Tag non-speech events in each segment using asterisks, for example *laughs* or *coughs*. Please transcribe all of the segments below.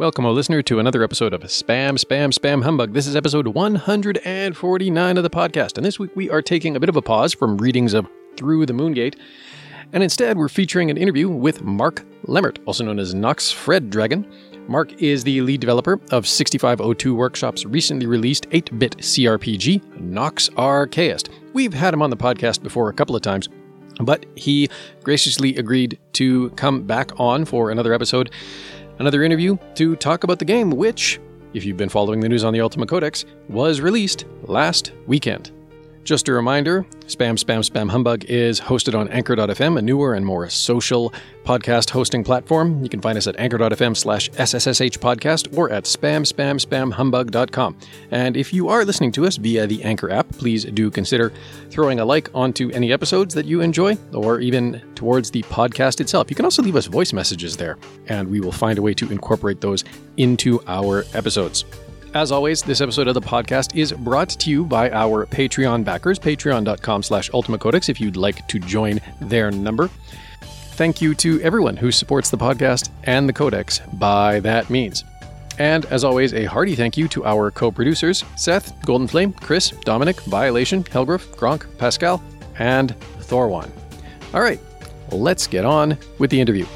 Welcome, O listener, to another episode of Spam, Spam, Spam Humbug. This is episode 149 of the podcast, and this week we are taking a bit of a pause from readings of Through the Moongate, and instead we're featuring an interview with Mark Lemmert, also known as Nox Fred Dragon. Mark is the lead developer of 6502 Workshop's recently released 8 bit CRPG, Nox Archaist. We've had him on the podcast before a couple of times, but he graciously agreed to come back on for another episode another interview to talk about the game, which, if you've been following the news on the Ultima Codex, was released last weekend. Just a reminder Spam, Spam, Spam Humbug is hosted on Anchor.fm, a newer and more social podcast hosting platform. You can find us at Anchor.fm slash SSSH podcast or at spam, spam, spam humbug.com. And if you are listening to us via the Anchor app, please do consider throwing a like onto any episodes that you enjoy or even towards the podcast itself. You can also leave us voice messages there, and we will find a way to incorporate those into our episodes. As always, this episode of the podcast is brought to you by our Patreon backers, patreon.com slash ultimacodex if you'd like to join their number. Thank you to everyone who supports the podcast and the Codex by that means. And as always, a hearty thank you to our co producers Seth, Golden Flame, Chris, Dominic, Violation, Helgriff, Gronk, Pascal, and Thorwan. All right, let's get on with the interview.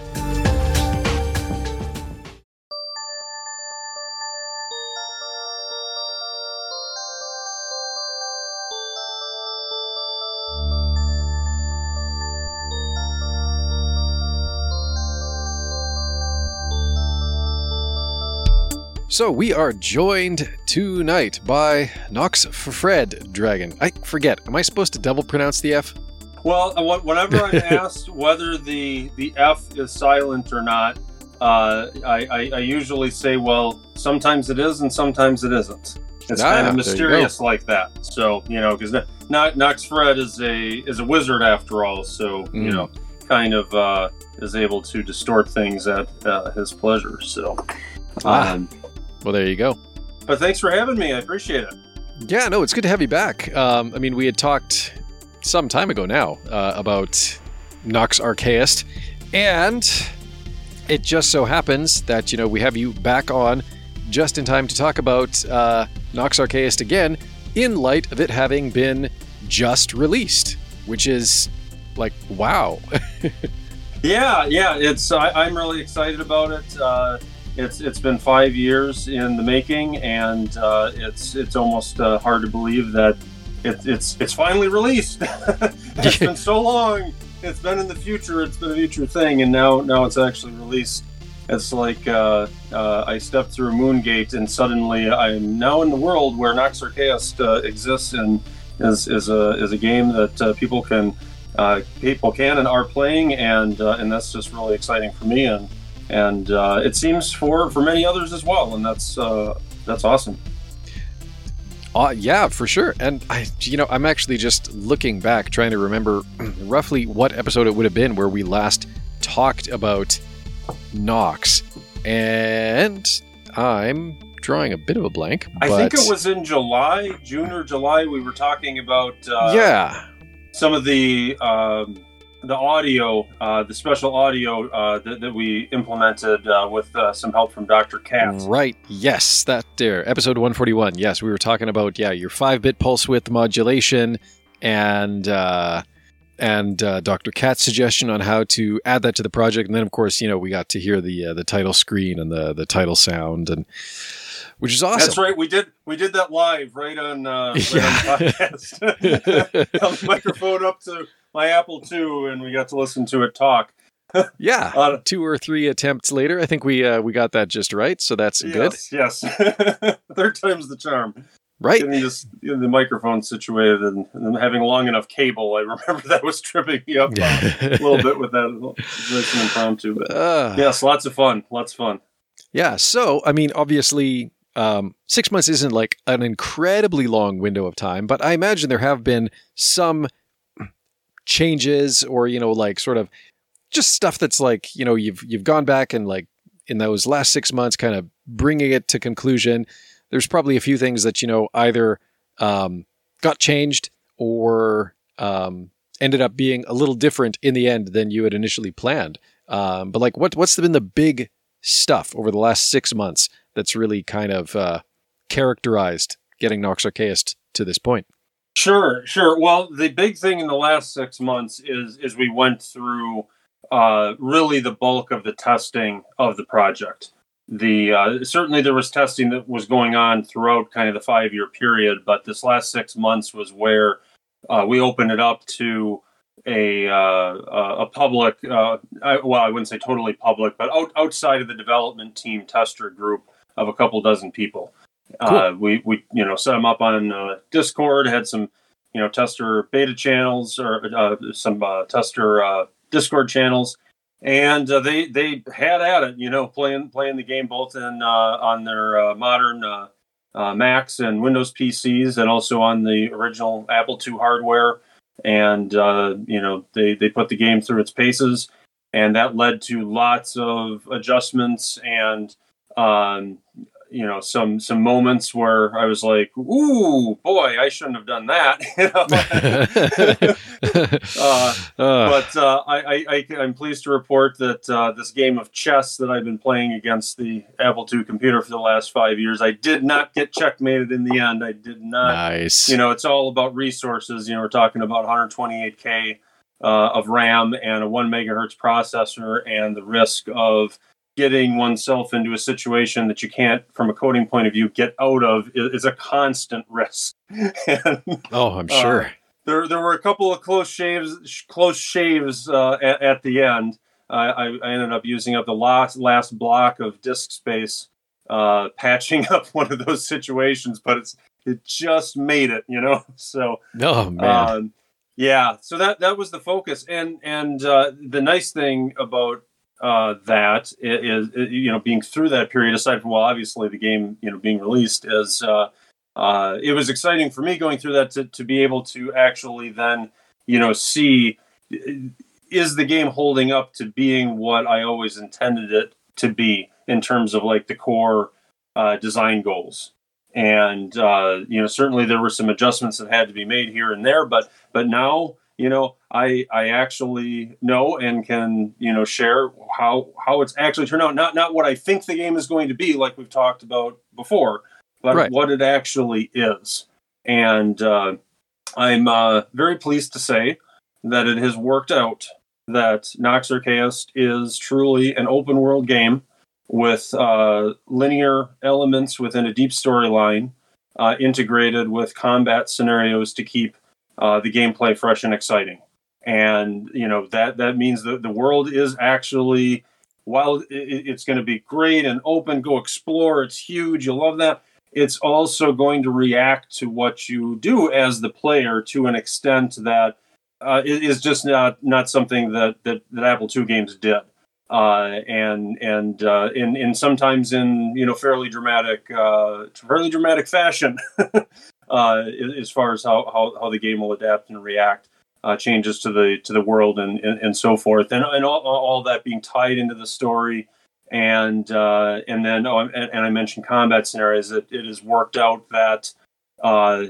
So we are joined tonight by Nox Fred Dragon. I forget. Am I supposed to double pronounce the F? Well, uh, whenever I'm *laughs* asked whether the the F is silent or not, uh, I, I, I, usually say, well, sometimes it is and sometimes it isn't. It's ah, kind of mysterious like that. So you know, because Nox Fred is a is a wizard after all. So mm. you know, kind of uh, is able to distort things at uh, his pleasure. So. Ah. Well, there you go. But thanks for having me. I appreciate it. Yeah, no, it's good to have you back. Um, I mean, we had talked some time ago now uh, about Nox Archaist, and it just so happens that you know we have you back on just in time to talk about uh, Nox Archaist again, in light of it having been just released, which is like wow. *laughs* yeah, yeah, it's I, am really excited about it. Uh, it's it's been five years in the making, and uh, it's it's almost uh, hard to believe that it, it's it's finally released. *laughs* it's been so long. It's been in the future. It's been a future thing, and now now it's actually released. It's like uh, uh I stepped through a moon gate, and suddenly I'm now in the world where Nox Archaist uh, exists and is is a is a game that uh, people can people can and are playing, and and that's just really exciting for me and and uh, it seems for for many others as well, and that's uh, that's awesome. Uh, yeah, for sure. And I, you know, I'm actually just looking back, trying to remember *clears throat* roughly what episode it would have been where we last talked about Nox, and I'm drawing a bit of a blank. I think it was in July, June or July. We were talking about uh, yeah some of the. Um, the audio, uh, the special audio uh, that, that, we implemented uh, with uh, some help from Dr. Katz. Right. Yes, that there. Episode 141. Yes, we were talking about yeah your five bit pulse width modulation and uh, and uh, Dr. Katz's suggestion on how to add that to the project, and then of course you know we got to hear the the title screen and the the title sound and. Which is awesome. That's right. We did we did that live right on uh, right *laughs* yeah. on podcast. *laughs* The microphone up to my Apple II, and we got to listen to it talk. *laughs* yeah, uh, two or three attempts later, I think we uh, we got that just right. So that's yes, good. Yes, *laughs* third time's the charm. Right, getting this you know, the microphone situated and, and, having long enough cable. I *laughs* remember that was tripping me up a little bit with that. An impromptu, but uh, yes, lots of fun. Lots of fun. Yeah. So I mean, obviously, um, six months isn't like an incredibly long window of time, but I imagine there have been some changes or you know like sort of just stuff that's like you know you've you've gone back and like in those last 6 months kind of bringing it to conclusion there's probably a few things that you know either um, got changed or um, ended up being a little different in the end than you had initially planned um, but like what what's been the big stuff over the last six months that's really kind of uh, characterized getting Nox Archaist to this point? Sure, sure. Well, the big thing in the last six months is is we went through uh, really the bulk of the testing of the project. The uh, certainly there was testing that was going on throughout kind of the five year period, but this last six months was where uh, we opened it up to a uh, a public. Uh, I, well, I wouldn't say totally public, but out, outside of the development team tester group of a couple dozen people. Cool. Uh, we we you know set them up on uh, Discord, had some you know tester beta channels or uh, some uh, tester uh, Discord channels, and uh, they they had at it, you know, playing playing the game both in on their modern Macs and Windows PCs, and also on the original Apple II hardware. And you know they they put the game through its paces, and that led to lots of adjustments and um, you know some some moments where I was like, "Ooh, boy, I shouldn't have done that." *laughs* *laughs* uh, uh. But uh, I, I, am pleased to report that uh, this game of chess that I've been playing against the Apple II computer for the last five years, I did not get checkmated in the end. I did not. Nice. You know, it's all about resources. You know, we're talking about 128k uh, of RAM and a one megahertz processor, and the risk of getting oneself into a situation that you can't, from a coding point of view, get out of is, a constant risk. *laughs* and, oh, I'm sure. Uh, there, there were a couple of close shaves, close shaves uh, at, at, the end. I, I, ended up using up the last last block of disk space, uh, *laughs* patching up one of those situations, but it's it just made it, you know. *laughs* So, oh man, um, yeah. So that that was the focus, and and uh, the nice thing about uh, that is, you know being through that period aside from well obviously the game you know being released is uh, uh, it was exciting for me going through that to, to be able to actually then you know see is the game holding up to being what I always intended it to be in terms of like the core uh, design goals. And uh, you know certainly there were some adjustments that had to be made here and there but but now you know i i actually know and can you know share how how it's actually turned out not not what i think the game is going to be like we've talked about before but right. what it actually is and uh, i'm uh, very pleased to say that it has worked out that Nox Archaist is truly an open world game with uh, linear elements within a deep storyline uh, integrated with combat scenarios to keep uh, the gameplay fresh and exciting. And you know that that means that the world is actually, while it, it's going to be great and open, go explore. It's huge. You'll love that. It's also going to react to what you do as the player to an extent that uh, is just not not something that that, that Apple II games did. Uh, and and uh, in in sometimes in you know fairly dramatic uh, fairly dramatic fashion *laughs* uh, as far as how, how, how the game will adapt and react. Uh, changes to the to the world and, and, and so forth, and and all, all that being tied into the story, and uh, and then oh, and, and, I mentioned combat scenarios. It has worked out that uh,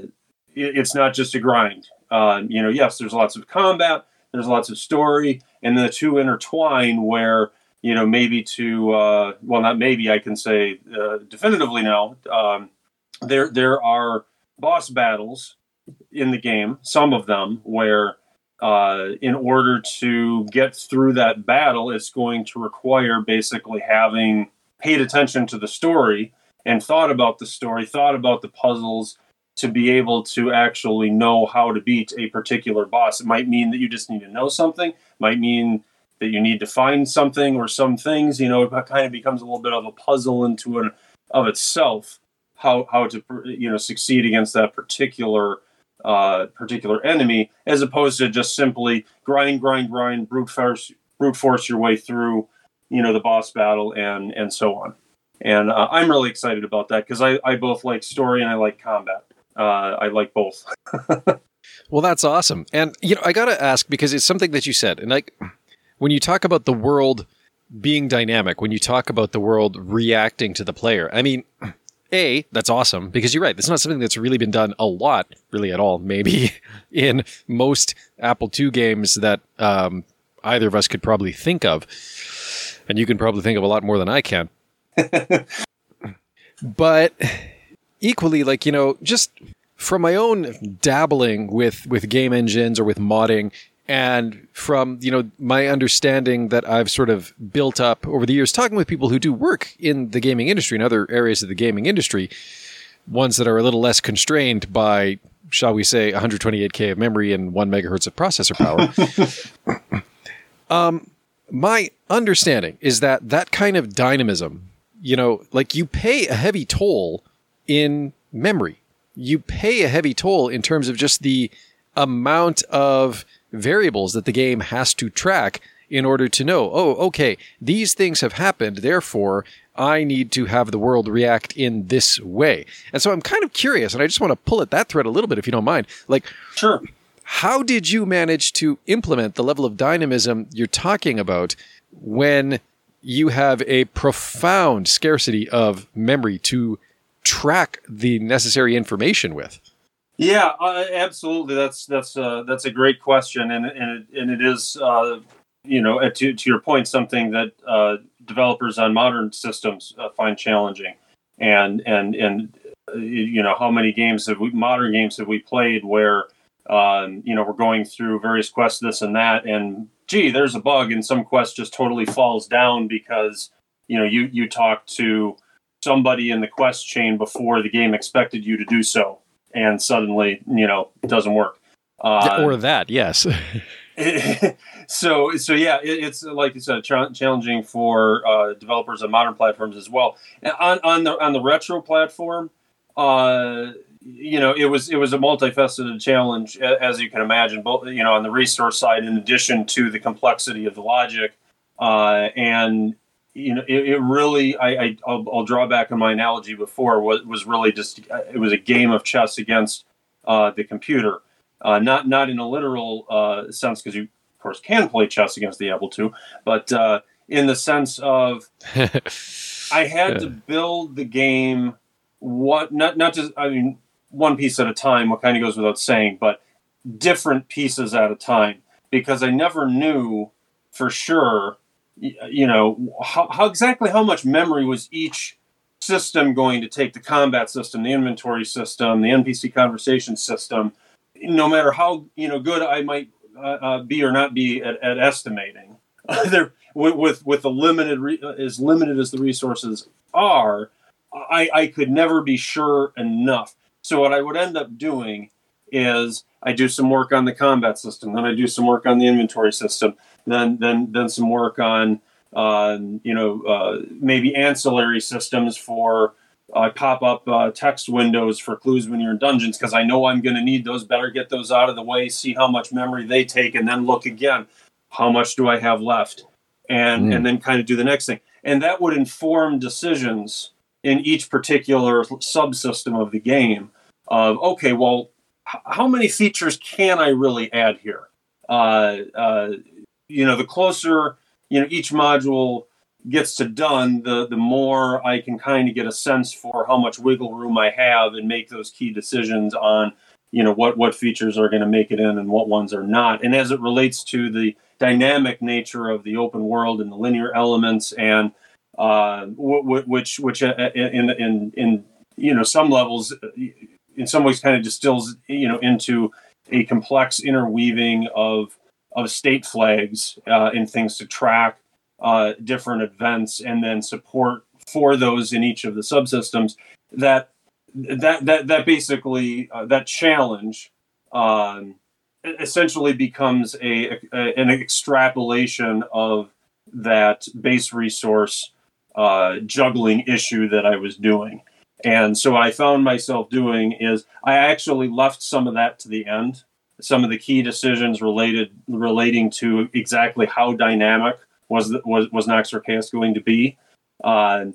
it, it's not just a grind. Uh, you know, yes, there's lots of combat, there's lots of story, and the two intertwine where you know maybe to uh, well not maybe I can say uh, definitively now um, there there are boss battles in the game, some of them, where uh, in order to get through that battle, it's going to require basically having paid attention to the story and thought about the story, thought about the puzzles to be able to actually know how to beat a particular boss. It might mean that you just need to know something, might mean that you need to find something or some things, you know, it kind of becomes a little bit of a puzzle into and of itself how how to you know succeed against that particular uh, particular enemy, as opposed to just simply grind, grind, grind, brute force, brute force your way through, you know, the boss battle and and so on. And uh, I'm really excited about that because I, I both like story and I like combat. Uh, I like both. *laughs* well, that's awesome. And you know, I gotta ask because it's something that you said, and like when you talk about the world being dynamic, when you talk about the world reacting to the player, I mean a, that's awesome because you're right. It's not something that's really been done a lot, really at all, maybe *laughs* in most Apple II games that um, either of us could probably think of. And you can probably think of a lot more than I can. *laughs* but equally, like, you know, just from my own dabbling with, with game engines or with modding, and from you know my understanding that I've sort of built up over the years, talking with people who do work in the gaming industry and other areas of the gaming industry, ones that are a little less constrained by, shall we say, 128k of memory and one megahertz of processor power. *laughs* um, my understanding is that that kind of dynamism, you know, like you pay a heavy toll in memory. You pay a heavy toll in terms of just the amount of variables that the game has to track in order to know, oh, okay, these things have happened, therefore I need to have the world react in this way. And so I'm kind of curious, and I just want to pull at that thread a little bit if you don't mind. Like, sure. How did you manage to implement the level of dynamism you're talking about when you have a profound scarcity of memory to track the necessary information with? Yeah, uh, absolutely. That's that's uh, that's a great question, and and it, and it is uh, you know to to your point something that uh, developers on modern systems uh, find challenging, and and and uh, you know how many games have we modern games have we played where um, you know we're going through various quests this and that, and gee, there's a bug, and some quest just totally falls down because you know you you talk to somebody in the quest chain before the game expected you to do so and suddenly you know it doesn't work. Uh, or that yes. *laughs* *laughs* So so yeah it, it's like you said challenging for uh, developers of modern platforms as well. And on on the on the retro platform uh, you know it was it was a multifaceted challenge as you can imagine both you know on the resource side in addition to the complexity of the logic uh, and you know, it, it really, I, I will I'll draw back on my analogy before was, was really just, it was a game of chess against uh, the computer. Uh, not, not in a literal uh, sense, because you, of course, can play chess against the Apple II, but uh, in the sense of *laughs* I had to build the game what not not just I mean one piece at a time. What kind of goes without saying, but different pieces at a time because I never knew for sure you know how, how, exactly how much memory was each system going to take the combat system the inventory system the npc conversation system no matter how you know good i might uh, uh, be or not be at, at estimating *laughs* there with, with with the limited re, as limited as the resources are i i could never be sure enough. So what i would end up doing is i do some work on the combat system then i do some work on the inventory system then then then some work on uh, you know uh, maybe ancillary systems for uh, pop up uh, text windows for clues when you're in dungeons because I know I'm going to need those. Better get those out of the way, see how much memory they take, and then look again. How much do I have left? And mm. and then kind of do the next thing, and that would inform decisions in each particular subsystem of the game. Of okay, well, h- how many features can I really add here? Uh, uh, you know, the closer you know each module gets to done, the the more I can kind of get a sense for how much wiggle room I have and make those key decisions on you know what what features are going to make it in and what ones are not. And as it relates to the dynamic nature of the open world and the linear elements and uh, which which uh, uh, in in in you know some levels uh, in some ways kind of distills you know into a complex interweaving of of state flags uh, and things to track uh, different events and then support for those in each of the subsystems that that that that basically uh, that challenge um, essentially becomes a, a, an extrapolation of that base resource uh, juggling issue that I was doing. And so I found myself doing is I actually left some of that to the end some of the key decisions related relating to exactly how dynamic was the, was was Nox Archaist going to be. Uh,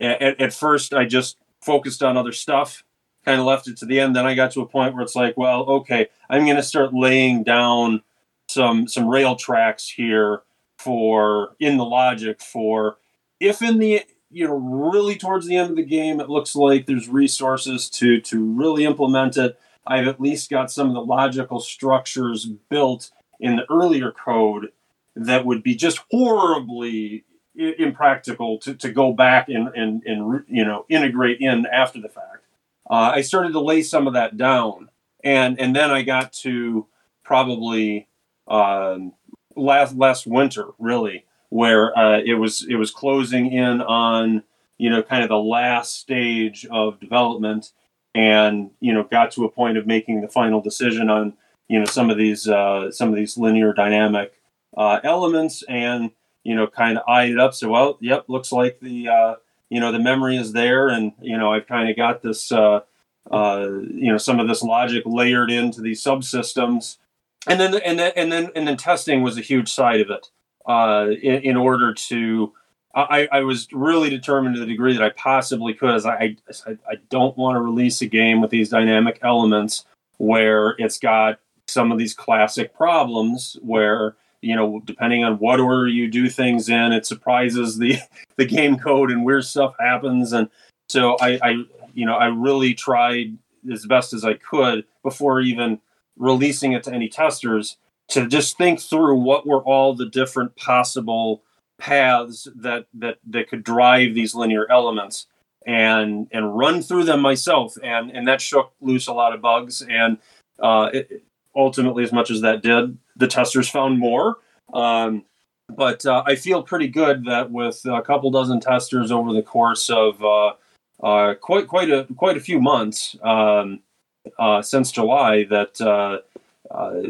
at, at first, I just focused on other stuff, kind of left it to the end. Then I got to a point where it's like, well, okay, I'm going to start laying down some some rail tracks here for in the logic for if in the you know really towards the end of the game it looks like there's resources to to really implement it I've at least got some of the logical structures built in the earlier code that would be just horribly impractical to, to go back and, and, and you know integrate in after the fact. Uh, I started to lay some of that down, and and then I got to probably um, last last winter really where uh, it was it was closing in on you know kind of the last stage of development, and you know got to a point of making the final decision on you know some of these uh, some of these linear dynamic uh, elements and you know, kind of eyed it up. So, well, yep, looks like the, uh, you know, the memory is there. And, you know, I've kind of got this, uh, uh, you know, some of this logic layered into these subsystems. And then, and then, and then, and then testing was a huge side of it, uh, in, in order to, I, I was really determined to the degree that I possibly could, as I, I, I don't want to release a game with these dynamic elements where it's got some of these classic problems where you know, depending on what order you do things in, it surprises the *laughs* the game code and weird stuff happens. And so I, I you know, I really tried as best as I could before even releasing it to any testers to just think through what were all the different possible paths that that that could drive these linear elements and and run through them myself and and that shook loose a lot of bugs and uh, it, ultimately as much as that did the testers found more. Um, but uh, I feel pretty good that with a couple dozen testers over the course of uh, uh, quite quite a quite a few months um, uh, since July, that uh,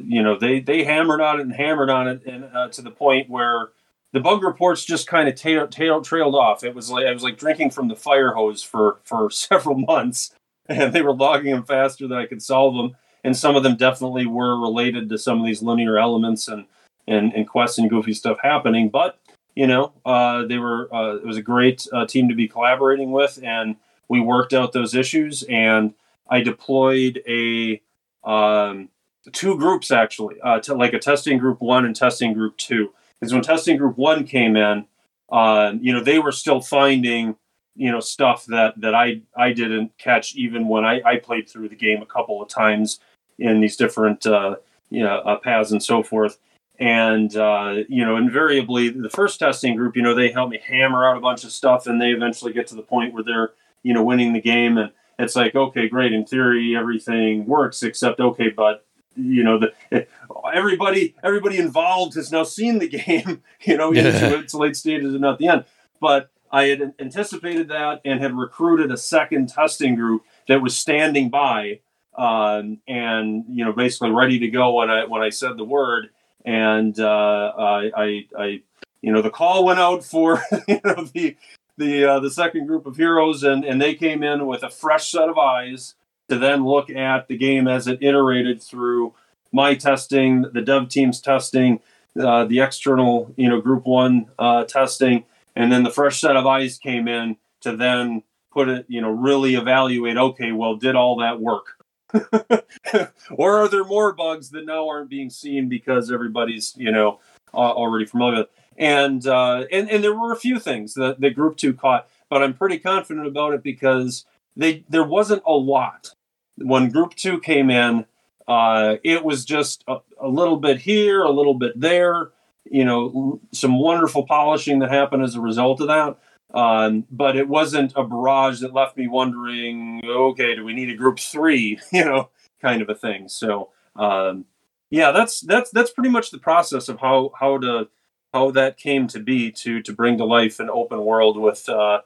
you know they they hammered on it and hammered on it, and to the point where the bug reports just kind of tail, tail, trailed off. It was like I was like drinking from the fire hose for for *laughs* several months, and they were logging them faster than I could solve them and some of them definitely were related to some of these linear elements and and, and quests and goofy stuff happening. But you know, uh, they were uh, it was a great uh, team to be collaborating with, and we worked out those issues. And I deployed a um, two groups actually, uh, to like a testing group one and testing group two. Because when testing group one came in, uh, you know, they were still finding you know stuff that that I I didn't catch even when I, I played through the game a couple of times in these different uh, you know, uh, paths and so forth. And uh, you know, invariably, the first testing group, you know, they help me hammer out a bunch of stuff, and they eventually get to the point where they're you know winning the game, and it's like, okay, great. In theory, everything works, except okay, but you know, the everybody everybody involved has now seen the *laughs* game, you know, yeah. into its late stages and not the end. But I had anticipated that and had recruited a second testing group that was standing by um, and you know basically ready to go when I when I said the word. And uh, I, I, I, you know, the call went out for *laughs* you know the the uh, the second group of heroes, and and they came in with a fresh set of eyes to then look at the game as it iterated through my testing, the dev team's testing, uh, the external you know group one uh, testing, and then the fresh set of eyes came in to then put it you know really evaluate. Okay, well, did all that work? *laughs* or are there more bugs that now aren't being seen because everybody's you know already familiar with? And uh, and and there were a few things that the group two caught, but I'm pretty confident about it because they there wasn't a lot when group two came in. Uh, it was just a, a little bit here, a little bit there. You know, some wonderful polishing that happened as a result of that. Um, but it wasn't a barrage that left me wondering, okay, do we need a group three? *laughs* You know, kind of a thing. So, um, yeah, that's that's that's pretty much the process of how how to how that came to be to to bring to life an open world with uh,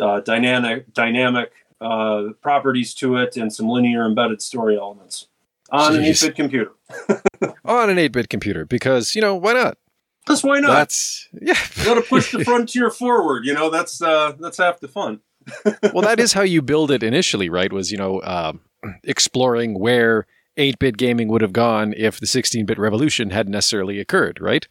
uh, dynamic dynamic uh, properties to it and some linear embedded story elements on Jeez. an 8-bit computer. *laughs* on an 8-bit computer, because you know why not? Because why not? That's yeah. you got to push the *laughs* frontier forward. You know, that's uh, that's half the fun. *laughs* well, that is how you build it initially, right? Was you know uh, exploring where 8-bit gaming would have gone if the 16-bit revolution hadn't necessarily occurred, right?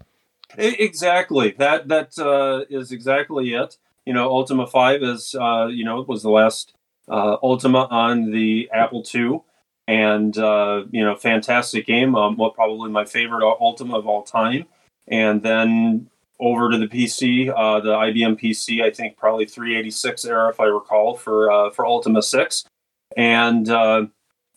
Exactly. That that uh, is exactly it. You know, Ultima Five is uh, you know it was the last uh, Ultima on the Apple II, and uh, you know, fantastic game. Um, well, probably my favorite Ultima of all time and then over to the PC, uh, the IBM PC, I think probably 386 era, if I recall, for uh, for Ultima 6, and uh,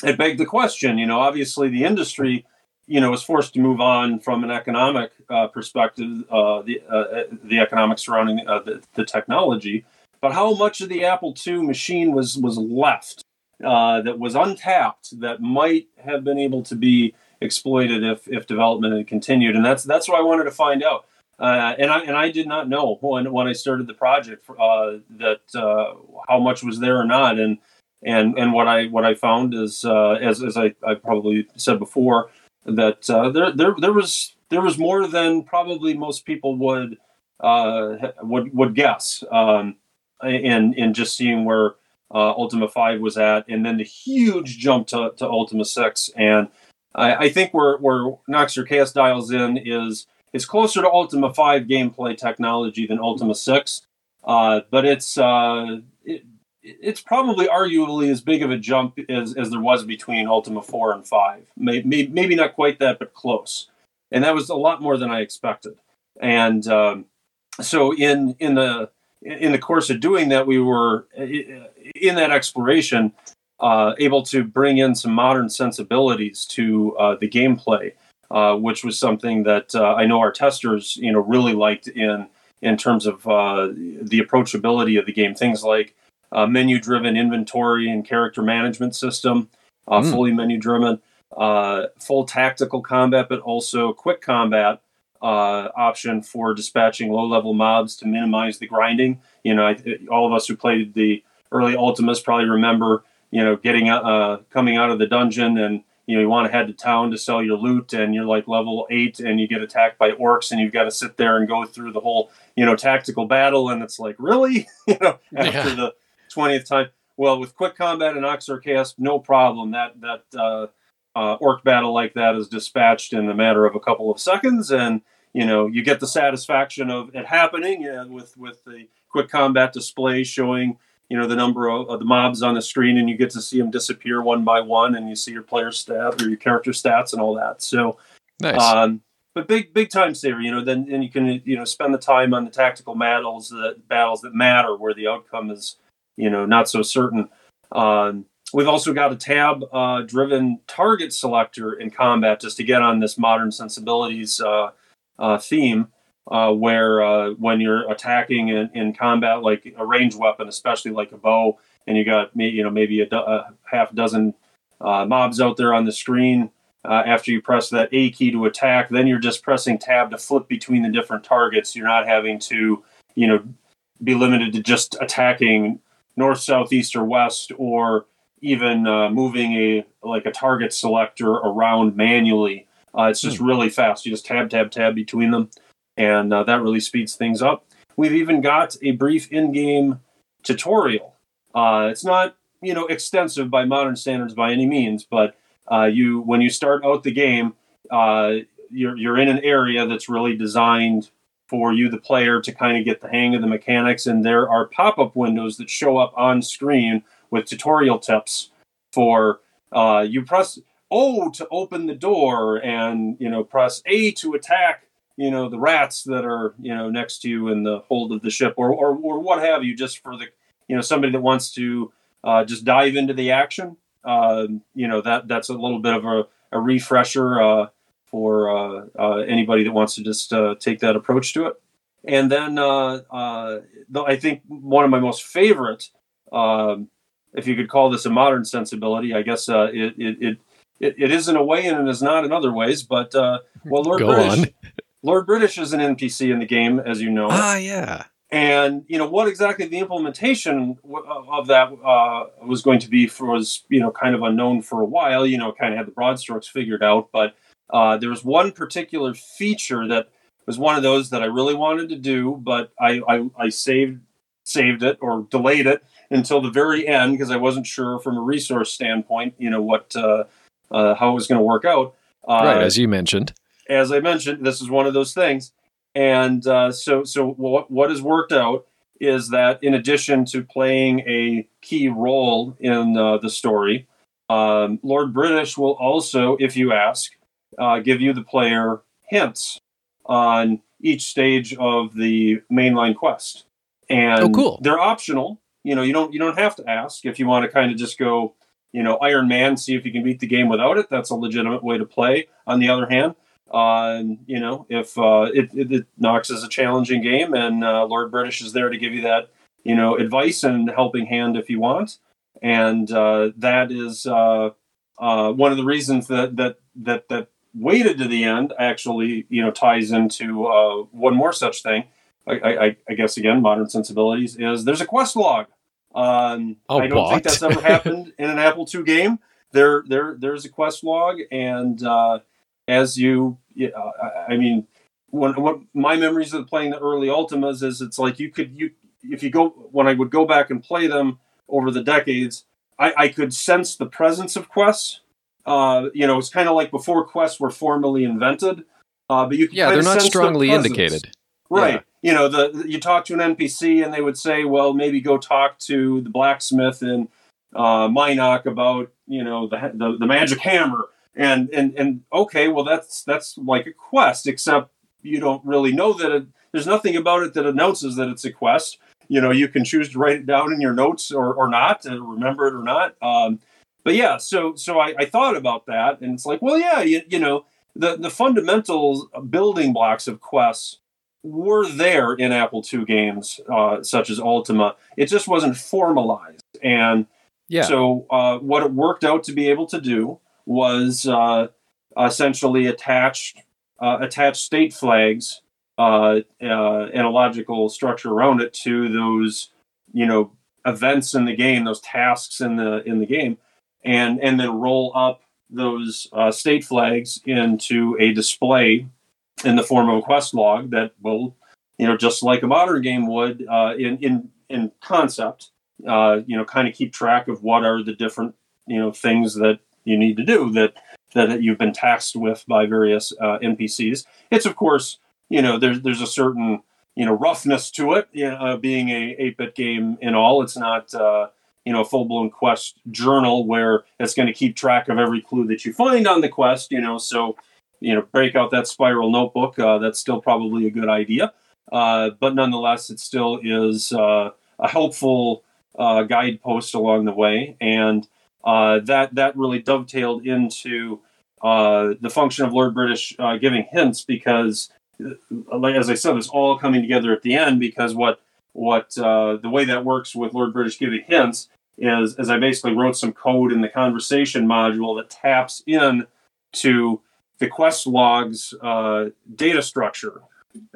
it begged the question. You know, obviously the industry you know was forced to move on from an economic uh, perspective, the the economics surrounding the, the, technology, but how much of the Apple II machine was was left uh, that was untapped that might have been able to be exploited if if development had continued, and that's that's what I wanted to find out. Uh, and I and I did not know when when I started the project that how much was there or not, and and and what I what I found is uh, as as I, I probably said before that uh, there there there was there was more than probably most people would uh, would would guess. Um, in in just seeing where uh, Ultima Five was at, and then the huge jump to, to Ultima Six, and I, I think where where Nox Archaist dials in is it's closer to Ultima Five gameplay technology than Ultima Six, uh, but it's uh, it, it's probably arguably as big of a jump as, as there was between Ultima 4 and 5. Maybe, maybe not quite that, but close. And that was a lot more than I expected. And um, so in in the in the course of doing that, we were in that exploration uh, able to bring in some modern sensibilities to uh, the gameplay, uh, which was something that uh, I know our testers, you know, really liked in in terms of uh, the approachability of the game. Things like uh, menu driven inventory and character management system, uh, mm. fully menu driven, uh, full tactical combat, but also quick combat uh, option for dispatching low level mobs to minimize the grinding. You know, I, all of us who played the early Ultimas probably remember, you know, getting uh, coming out of the dungeon and you know you want to head to town to sell your loot and you're like level eight and you get attacked by orcs and you've got to sit there and go through the whole you know tactical battle and it's like really *laughs* you know after yeah. the 20th time. Well, with quick combat and Nox Archaist, no problem. That that uh, uh, orc battle like that is dispatched in a matter of a couple of seconds, and you know you get the satisfaction of it happening and with with the quick combat display showing you know the number of, of, the mobs on the screen, and you get to see them disappear one by one, and you see your player stat or your character stats and all that. So, nice. Um, but big big time saver, you know. Then then you can you know spend the time on the tactical battles, the battles that matter, where the outcome is you know not so certain. Um, we've also got a tab uh, driven target selector in combat just to get on this modern sensibilities uh, uh, theme. Uh, where uh, when you're attacking in, in, combat, like a range weapon, especially like a bow, and you got you know maybe a, do- a half dozen uh, mobs out there on the screen, after you press that A key to attack, then you're just pressing tab to flip between the different targets. You're not having to, you know, be limited to just attacking north, south, east, or west, or even uh, moving a like a target selector around manually. Uh, it's just hmm. really fast. You just tab, tab, tab between them, and uh, that really speeds things up. We've even got a brief in-game tutorial. Uh, it's not you know extensive by modern standards by any means, but uh, you when you start out the game, uh, you're you're in an area that's really designed for you, the player, to kind of get the hang of the mechanics. And there are pop up windows that show up on screen with tutorial tips for uh, you press O to open the door and, you know, press A to attack, you know, the rats that are, you know, next to you in the hold of the ship or, or, or what have you, just for the, you know, somebody that wants to uh, just dive into the action. Uh, you know, that that's a little bit of a, a refresher. Uh, for uh, uh, anybody that wants to just uh, take that approach to it. And then I think one of my most favorite, um, if you could call this a modern sensibility, I guess uh, it, it, it, it is in a way and it is not in other ways. But well, Lord Go British, on. Lord British is an NPC in the game, as you know. Ah, yeah. And you know what exactly the implementation of that uh, was going to be for was you know kind of unknown for a while. You know, kind of had the broad strokes figured out, but uh, there was one particular feature that was one of those that I really wanted to do, but I, I, I saved saved it or delayed it until the very end because I wasn't sure from a resource standpoint, you know, what uh, uh, how it was going to work out. Uh, right, as you mentioned. As I mentioned, this is one of those things, and uh, so so what what has worked out is that in addition to playing a key role in uh, the story, um, Lord British will also, if you ask, uh, give you the player hints on each stage of the mainline quest, and oh, cool. they're optional. You know, you don't you don't have to ask if you want to kind of just go, you know, Iron Man, see if you can beat the game without it. That's a legitimate way to play. On the other hand, uh, you know, if uh, it, it, it, Nox is a challenging game, and uh, Lord British is there to give you that, you know, advice and helping hand if you want, and uh, that is uh, uh, one of the reasons that that that that waited to the end actually, you know, ties into one more such thing. I, I, I, guess again, modern sensibilities is there's a quest log. Um, oh, I don't what? think that's ever happened *laughs* in an Apple II game. There, there, there's a quest log, and as you, uh, I mean, when what my memories of playing the early Ultimas is, it's like you could you if you go when I would go back and play them over the decades, I, I could sense the presence of quests. Uh, you know, it's kind of like before quests were formally invented. Uh, but you yeah, they're not strongly indicated, right? Yeah. You know, the you talk to an NPC and they would say, well, maybe go talk to the blacksmith in uh, Minoc about you know the, the the magic hammer. And and and okay well that's that's like a quest except you don't really know that it, there's nothing about it that announces that it's a quest. You know you can choose to write it down in your notes or, or not to remember it or not. Um, but yeah so so I, I, thought about that and it's like well yeah you, you know the the fundamental building blocks of quests were there in apple ii games uh, such as ultima it just wasn't formalized. And yeah. so uh, what it worked out to be able to do was uh, essentially attach, uh, attached state flags uh, uh, and a logical structure around it to those you know events in the game, those tasks in the in the game, and and then roll up those uh, state flags into a display in the form of a quest log that will you know just like a modern game would uh, in in in concept uh, you know kind of keep track of what are the different you know things that you need to do that that you've been tasked with by various uh, NPCs. It's of course you know there's there's a certain you know roughness to it. Uh, being a 8-bit game in all, it's not uh, you know a full blown quest journal where it's going to keep track of every clue that you find on the quest. You know, so you know break out that spiral notebook. Uh, that's still probably a good idea, uh, but nonetheless, it still is uh, a helpful guidepost along the way and that that really dovetailed into the function of Lord British giving hints because, as I said, it's all coming together at the end. Because what what uh, the way that works with Lord British giving hints is, as I basically wrote some code in the conversation module that taps in to the quest logs uh, data structure,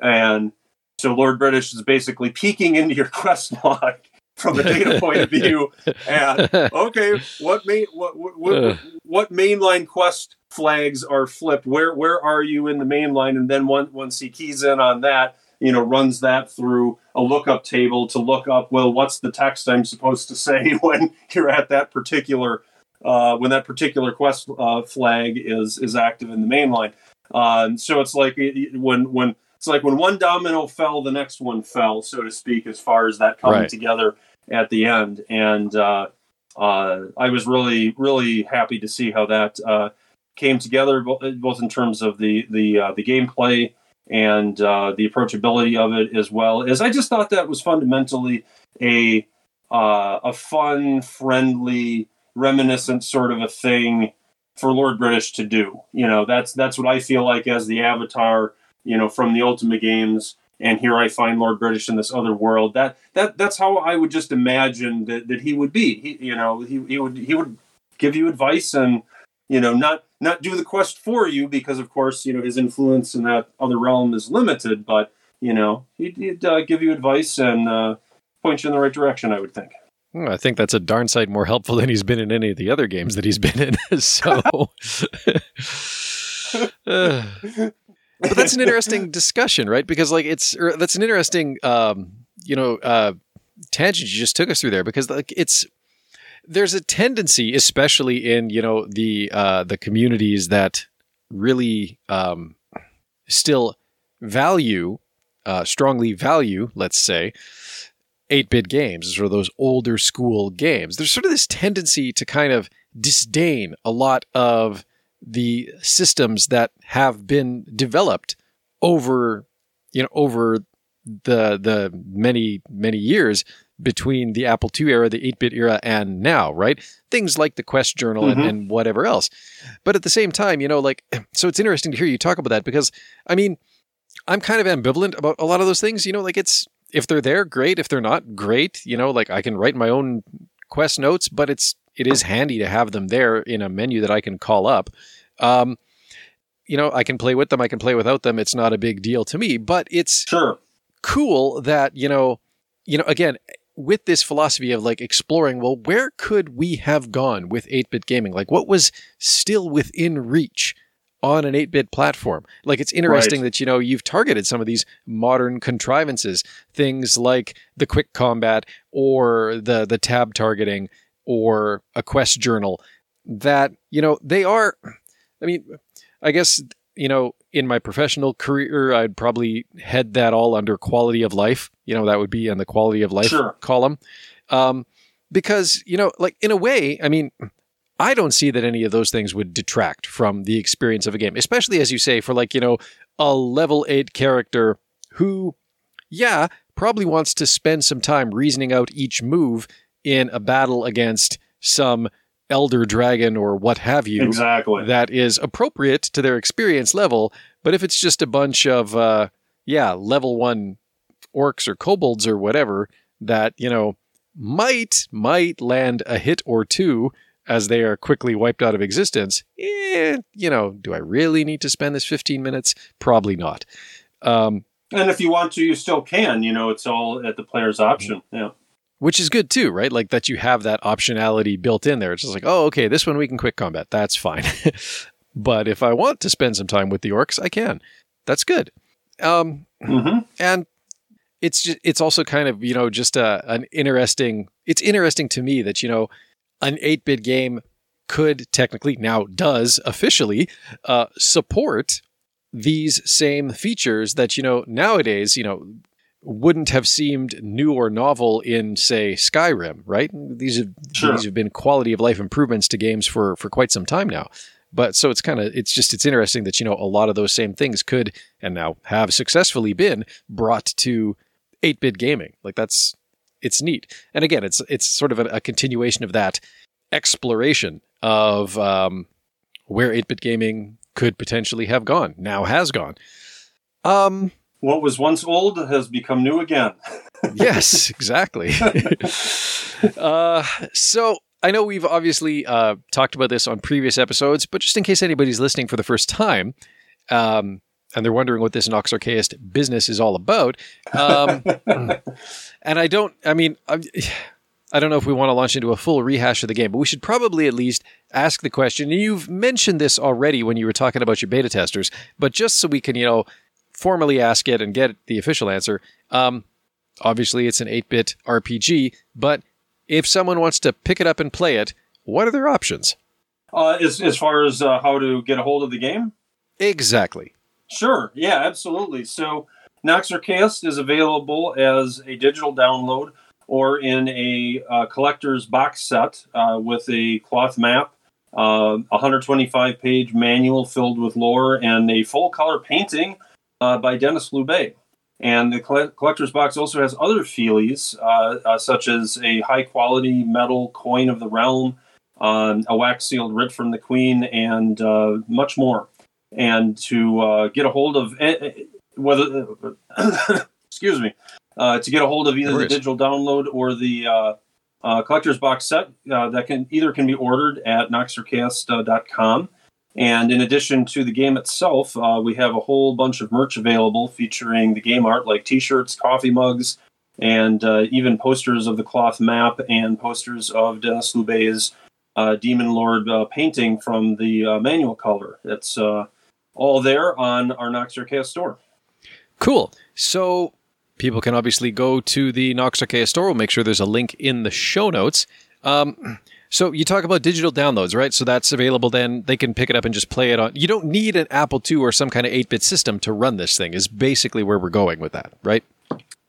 and so Lord British is basically peeking into your *laughs* quest log from a data point of view. And *laughs* okay, what main what what, what mainline quest flags are flipped? Where where are you in the mainline? And then once once he keys in on that, you know, runs that through a lookup table to look up. Well, what's the text I'm supposed to say *laughs* when you're at that particular uh, when that particular quest uh, flag is is active in the main line. Um, so it's like when when it's like when one domino fell, the next one fell, so to speak, as far as that coming right. together at the end. And uh, uh, I was really, really happy to see how that uh, came together, both in terms of the the uh, the gameplay and uh, the approachability of it, as well as I just thought that was fundamentally a uh, a fun, friendly, reminiscent sort of a thing for Lord British to do. You know, that's that's what I feel like as the avatar you know, from the Ultima games, and here I find Lord British in this other world. That that that's how I would just imagine that, that he would be. He, you know, he, he would he would give you advice and you know not not do the quest for you because of course you know his influence in that other realm is limited. But you know he'd, he'd uh, give you advice and uh, point you in the right direction. I would think. I think that's a darn sight more helpful *laughs* than he's been in any of the other games that he's been in. *laughs* so, but that's an interesting discussion, right? Because like it's that's an interesting um, you know uh, tangent you just took us through there because like it's there's a tendency, especially in you know the uh, the communities that really um, still value uh, strongly value, let's say, 8 bit games, or those older school games. There's sort of this tendency to kind of disdain a lot of the systems that have been developed over you know over the the many many years between the Apple II era, the 8 bit era, and now, right? Things like the Quest Journal mm-hmm. and, and whatever else. But at the same time, you know, like, *clears throat* so it's interesting to hear you talk about that because, I mean, I'm kind of ambivalent about a lot of those things. You know, like it's, if they're there, great. If they're not, great. You know, like I can write my own Quest notes, but it's, it is handy to have them there in a menu that I can call up. Um, you know, I can play with them, I can play without them. It's not a big deal to me, but it's sure. cool that, you know, you know, again, with this philosophy of like exploring, well, where could we have gone with 8 bit gaming? Like, what was still within reach on an 8 bit platform? Like, it's interesting right. that, you know, you've targeted some of these modern contrivances, things like the quick combat or the, the tab targeting or a quest journal that, you know, they are, I mean, I guess, you know, in my professional career, I'd probably head that all under quality of life. You know, that would be in the quality of life sure. column. Um, because, you know, like in a way, I mean, I don't see that any of those things would detract from the experience of a game, especially as you say, for like, you know, a level eight character who, yeah, probably wants to spend some time reasoning out each move in a battle against some elder dragon or what have you exactly. that is appropriate to their experience level. But if it's just a bunch of uh yeah level 1 orcs or kobolds or whatever that you know might might land a hit or two as they are quickly wiped out of existence eh, you know do i really need to spend this 15 minutes probably not um and if you want to you still can you know it's all at the player's option yeah which is good too, right? Like that you have that optionality built in there. It's just like, oh, okay, this one we can quick combat. That's fine. *laughs* but if I want to spend some time with the orcs, I can. That's good. Um, mm-hmm. And it's just, it's also kind of you know just a, an interesting. It's interesting to me that you know an eight bit game could technically now does officially uh, support these same features that you know nowadays you know wouldn't have seemed new or novel in, say, Skyrim, right? These have sure. these have been quality of life improvements to games for for quite some time now. But so it's kind of it's just it's interesting that you know a lot of those same things could and now have successfully been brought to 8-bit gaming. Like that's it's neat. And again, it's it's sort of a, a continuation of that exploration of um, where 8-bit gaming could potentially have gone. Now has gone. Um, what was once old has become new again. *laughs* yes, exactly. *laughs* uh, so I know we've obviously uh, talked about this on previous episodes, but just in case anybody's listening for the first time, um, and they're wondering what this Nox Archaist business is all about, um, *laughs* and I don't, I mean, I'm, I don't know if we want to launch into a full rehash of the game, but we should probably at least ask the question. And you've mentioned this already when you were talking about your beta testers, but just so we can, you know, formally ask it and get the official answer. Um, obviously, it's an 8 bit RPG, but if someone wants to pick it up and play it, what are their options? Uh, as, as far as uh, how to get a hold of the game? Exactly. Sure. Yeah, absolutely. So, Nox Archaist is available as a digital download or in a uh, collector's box set uh, with a cloth map, uh, 125 page manual filled with lore, and a full color painting uh, by Denis Loubet. And the collector's box also has other feelies, uh, uh, such as a high quality metal coin of the realm, um, a wax sealed writ from the Queen, and much more. And to uh, get a hold of whether, *coughs* excuse me, uh, to get a hold of either the digital download or the collector's box set, that can either can be ordered at noxarchaist.com. And in addition to the game itself, uh, we have a whole bunch of merch available featuring the game art like t shirts, coffee mugs, and uh, even posters of the cloth map and posters of Denis Loubet's uh, Demon Lord uh, painting from the uh, manual cover. It's uh, all there on our Nox Archaist store. Cool. So people can obviously go to the Nox Archaist store. We'll make sure there's a link in the show notes. Um, *clears throat* so you talk about digital downloads, right? So that's available then. They can pick it up and just play it on. You don't need an Apple II or some kind of 8 bit system to run this thing, is basically where we're going with that, right?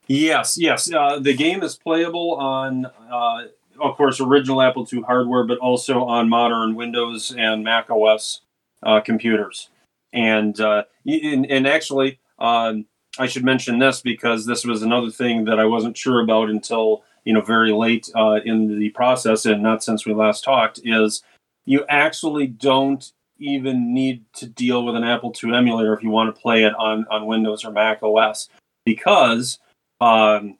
Yes, yes. Uh, the game is playable on, uh, of course, original Apple II hardware, but also on modern Windows and Mac OS uh, computers. And, uh, and, and actually, um, I should mention this because this was another thing that I wasn't sure about until you know, very late uh, in the process, and not since we last talked, is you actually don't even need to deal with an Apple II emulator if you want to play it on on Windows or Mac OS, because um,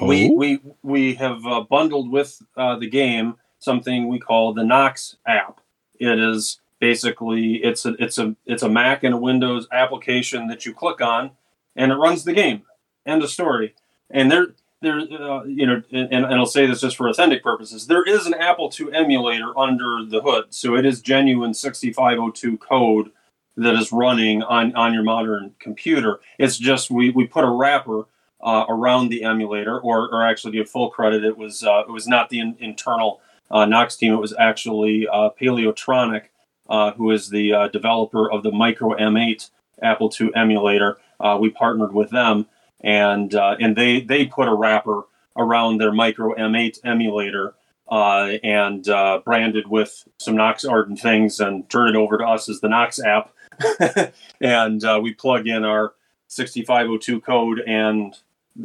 oh. we we we have uh, bundled with uh, the game something we call the Nox app. It is basically it's a it's a it's a Mac and a Windows application that you click on, and it runs the game. End of story. And there there uh, you know, and, and I'll say this just for authentic purposes. There is an Apple II emulator under the hood, so it is genuine 6502 code that is running on on your modern computer. It's just we we put a wrapper. Uh, around the emulator, or, or actually, to give full credit, it was uh, it was not the in, internal uh, Nox team. It was actually uh, Paleotronic uh, who is the uh, developer of the Micro M8 Apple II emulator. Uh, we partnered with them, and uh, and they they put a wrapper around their Micro M8 emulator uh, and uh, branded with some Nox Arden things, and turned it over to us as the Nox app. *laughs* and we plug in our 6502 code, and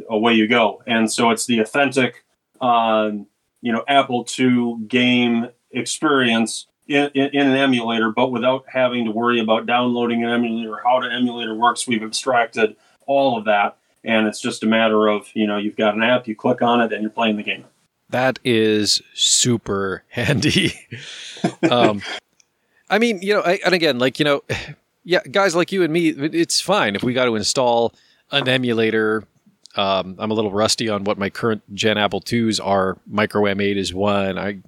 away you go. And so it's the authentic, um, you know, Apple II game experience in, in, an emulator, but without having to worry about downloading an emulator, how the emulator works. We've abstracted all of that, and it's just a matter of you know you've got an app, you click on it, and you're playing the game. That is super *laughs* handy. um, I mean, you know, I, and again, like you know, *sighs* yeah, guys like you and me, it's fine if we got to install an emulator. Um, I'm a little rusty on what my current Gen Apple IIs are. Micro M8 is one. I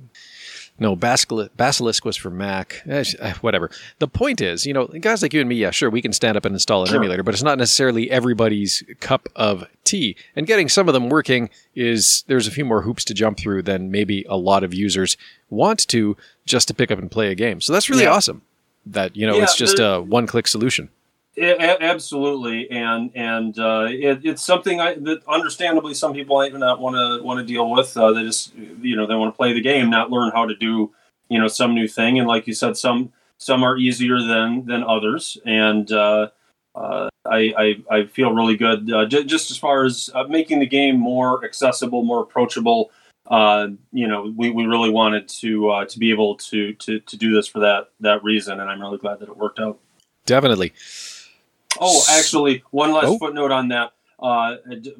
no, Basilisk was for Mac. Eh, eh, whatever. The point is, you know, guys like you and me, yeah, sure, we can stand up and install an sure. emulator, but it's not necessarily everybody's cup of tea. And getting some of them working is there's a few more hoops to jump through than maybe a lot of users want to just to pick up and play a game. So that's really yeah. awesome. That you know, yeah, it's just a one-click solution. It, absolutely, and and uh, it, it's something I, that understandably some people might not want to want to deal with. Uh, they just you know they want to play the game, not learn how to do you know some new thing. And like you said, some some are easier than than others. And uh, uh I, I, I feel really good uh, j- just as far as uh, making the game more accessible, more approachable. you know, we, we really wanted to to be able to, to to do this for that that reason, and I'm really glad that it worked out. Definitely. Oh, actually, one last oh. footnote on that uh,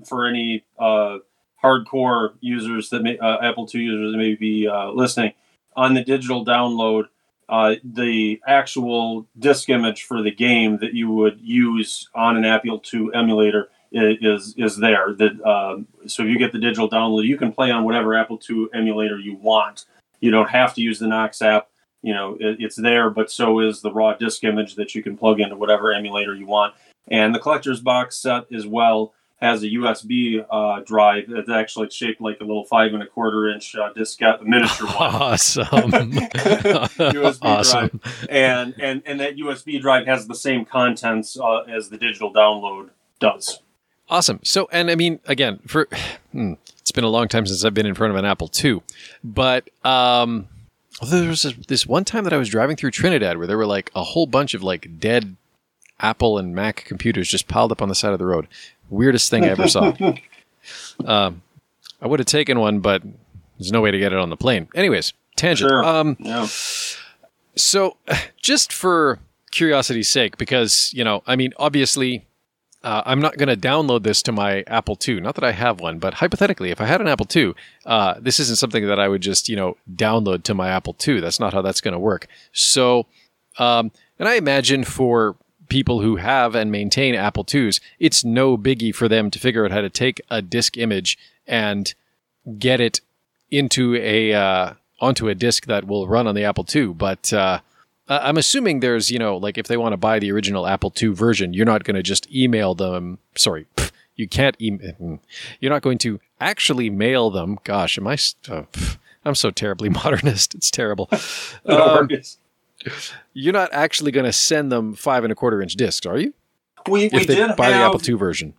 for any uh, hardcore users that may, uh, Apple II users that may be uh, listening. On the digital download, uh, the actual disk image for the game that you would use on an Apple II emulator is is there. That um, so if you get the digital download, you can play on whatever Apple II emulator you want. You don't have to use the Nox app you know it, it's there but so is the raw disk image that you can plug into whatever emulator you want and the collector's box set as well has a USB uh, drive that's actually shaped like a little five and a quarter inch uh, diskette, a miniature one. *laughs* *laughs* Awesome. USB awesome. drive, and and and that USB drive has the same contents uh, as the digital download does. Awesome. So, and I mean, again, for *sighs* hmm, it's been a long time since I've been in front of an Apple II, but um, there was this one time that I was driving through Trinidad where there were like a whole bunch of like dead Apple and Mac computers just piled up on the side of the road. Weirdest thing I ever saw. *laughs* um, I would have taken one, but there's no way to get it on the plane. Anyways, tangent. Sure. Um, yeah. So, *sighs* just for curiosity's sake, because you know, I mean, obviously, uh, I'm not going to download this to my Apple II. Not that I have one, but hypothetically, if I had an Apple II, uh, this isn't something that I would just, you know, download to my Apple II. That's not how that's going to work. So, um, and I imagine for people who have and maintain Apple IIs, it's no biggie for them to figure out how to take a disk image and get it into a uh, onto a disk that will run on the Apple II. But uh, I'm assuming there's, you know, like if they want to buy the original Apple II version, you're not going to just email them. Sorry, you can't email. Hmm, you're not going to actually mail them. Gosh, am I? Uh, I'm so terribly *laughs* modernist. It's terrible. *laughs* Um, you're not actually going to send them five and a quarter inch discs, are you? We, we did buy have, the Apple II version.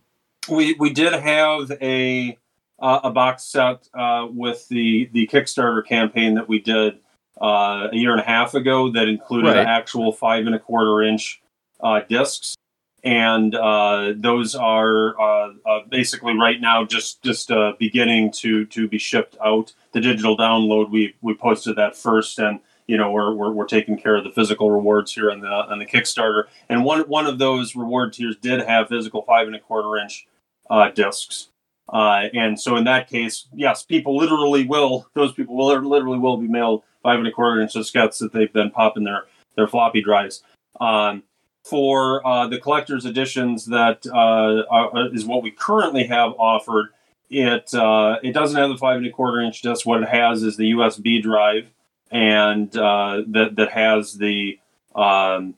We we did have a uh, a box set uh, with the the Kickstarter campaign that we did uh, a year and a half ago that included right. actual five and a quarter inch uh, discs. and uh, those are uh, uh, basically right now just just uh, beginning to to be shipped out. The digital download we we posted that first, and you know we're, we're, we're taking care of the physical rewards here on the on the Kickstarter. And one one of those reward tiers did have physical five and a quarter inch uh, discs. Uh, and so in that case, yes, people literally will; those people will literally will be mailed five and a quarter inch diskettes that they've been popping their their floppy drives. Um, for uh, the collector's editions that uh, are, is what we currently have offered. It uh, it doesn't have the five and a quarter inch disc. What it has is the USB drive, and uh, that that has the um,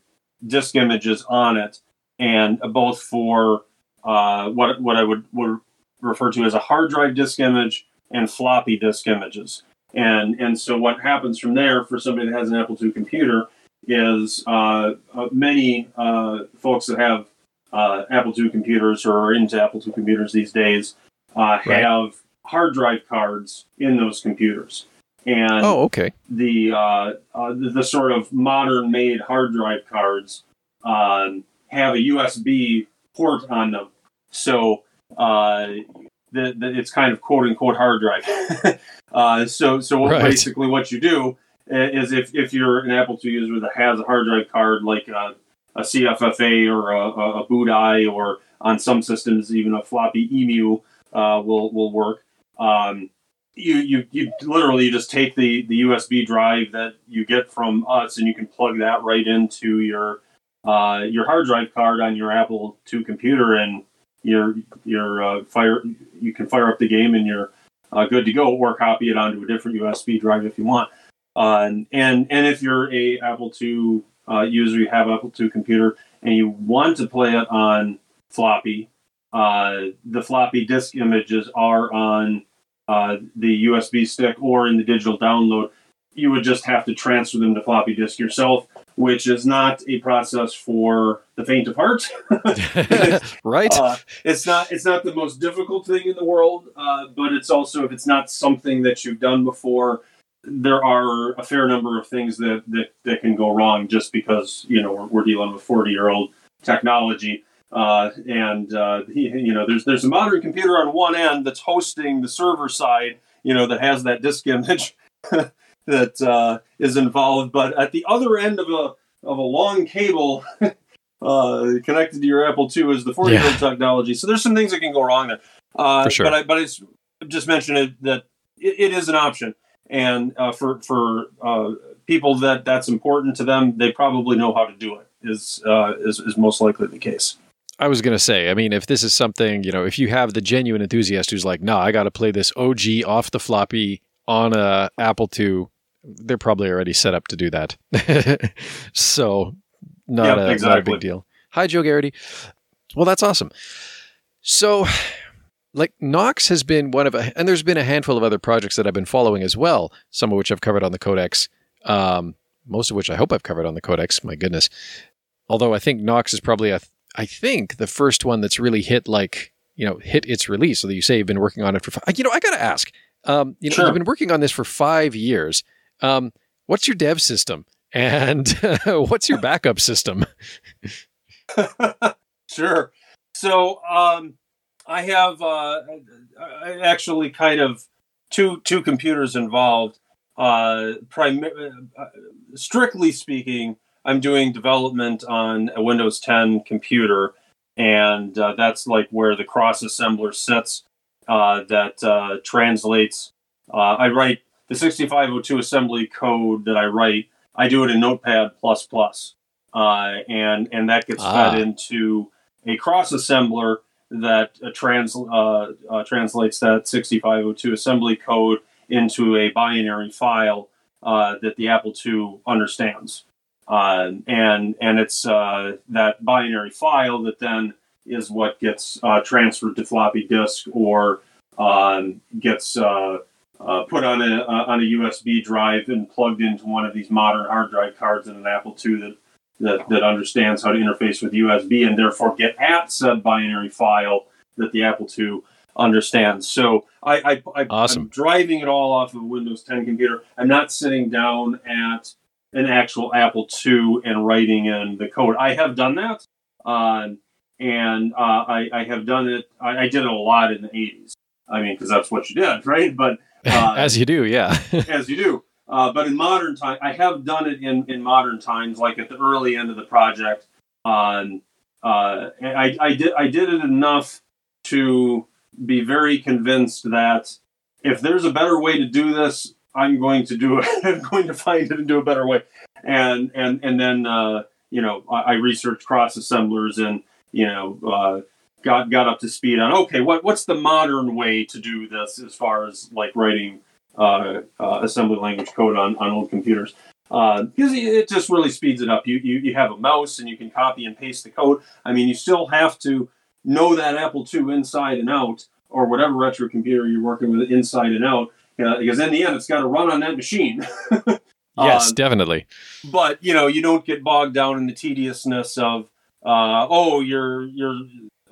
disk images on it, and both for uh, what what I would would refer to as a hard drive disk image and floppy disk images. And and so what happens from there for somebody that has an Apple II computer is uh, uh, many uh, folks that have uh, Apple II computers or are into Apple II computers these days uh, Right. have hard drive cards in those computers. And Oh, okay. the, uh, uh, the the sort of modern made hard drive cards um, have a USB port on them, so uh, the, the, it's kind of quote unquote hard drive. *laughs* uh, so so Right. basically what you do is if, if you're an Apple II user that has a hard drive card like a, a CFFA or a, a, BOOTI or on some systems even a floppy emu uh, will will work. Um, you, you you literally just take the, the USB drive that you get from us and you can plug that right into your uh, your hard drive card on your Apple II computer and your your uh, fire you can fire up the game and you're uh, good to go or copy it onto a different USB drive if you want. Uh, and, and and if you're a Apple II uh, user, you have Apple II computer and you want to play it on floppy, uh, the floppy disk images are on uh, the USB stick or in the digital download. You would just have to transfer them to floppy disk yourself, which is not a process for the faint of heart. *laughs* right? Uh, it's not it's not the most difficult thing in the world, uh, but it's also if it's not something that you've done before, there are a fair number of things that that, that can go wrong just because you know we're, we're dealing with forty year old technology. Uh, and uh, you know, there's there's a modern computer on one end that's hosting the server side, you know, that has that disk image *laughs* that uh, is involved, but at the other end of a of a long cable *laughs* uh, connected to your Apple II is the 40 year old technology. So there's some things that can go wrong there. Uh, For sure. But I but it's just mentioned it, that it, it is an option, and uh, for for uh, people that that's important to them, they probably know how to do it. Is uh, is is most likely the case. I was going to say, I mean, if this is something, you know, if you have the genuine enthusiast who's like, no, I got to play this OG off the floppy on a Apple II, they're probably already set up to do that. *laughs* so, not, Yep, a, not a big deal. Hi, Joe Garrity. Well, that's awesome. So, like Nox has been one of a, and there's been a handful of other projects that I've been following as well. Some of which I've covered on the Codex. Um, most of which I hope I've covered on the Codex. My goodness. Although I think Nox is probably a, I think the first one that's really hit like you know hit its release. So that you say you've been working on it for. Five, you know, I got to ask. Um, you know, Sure. you've been working on this for five years. Um, what's your dev system and *laughs* what's your backup system? *laughs* *laughs* sure. So um, I have uh, I actually kind of two two computers involved. Uh, prim- uh, strictly speaking, I'm doing development on a Windows 10 computer, and uh, that's like where the cross assembler sits. Uh, that uh, translates. Uh, I write the 6502 assembly code that I write. I do it in Notepad plus uh, and and that gets Ah. fed into a cross assembler that uh, trans uh, uh, translates that 6502 assembly code into a binary file uh, that the Apple II understands, uh, and and it's uh, that binary file that then is what gets uh, transferred to floppy disk or um, gets uh, put on a uh, on a USB drive and plugged into one of these modern hard drive cards in an Apple II that that, that understands how to interface with USB and therefore get at said binary file that the Apple II understands. So I, I, I Awesome. I'm driving it all off of a Windows 10 computer. I'm not sitting down at an actual Apple II and writing in the code. I have done that. Uh, and uh, I, I, have done it. I, I, did it a lot in the '80s. I mean, because that's what you did, *laughs* right? But uh, as you do, yeah, *laughs* as you do. Uh, but in modern time, I have done it in, in modern times, like at the early end of the project. Um, uh, I, I did I did it enough to be very convinced that if there's a better way to do this, I'm going to do it. *laughs* I'm going to find it and do a better way. And and and then uh, you know I, I researched cross assemblers and you know uh, got got up to speed on okay what what's the modern way to do this as far as like writing uh, uh assembly language code on on old computers because uh, it just really speeds it up. You, you you have a mouse and you can copy and paste the code. I mean, you still have to know that Apple II inside and out, or whatever retro computer you're working with inside and out, uh, because in the end, it's got to run on that machine. *laughs* yes, um, definitely. But you know, you don't get bogged down in the tediousness of uh, oh, your your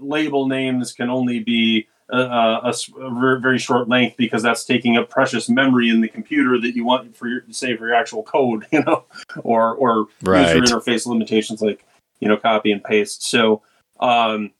label names can only be a, a, a, very short length because that's taking up precious memory in the computer that you want for your say for your actual code, *laughs* you know, or or right. user interface limitations like you know copy and paste. So um,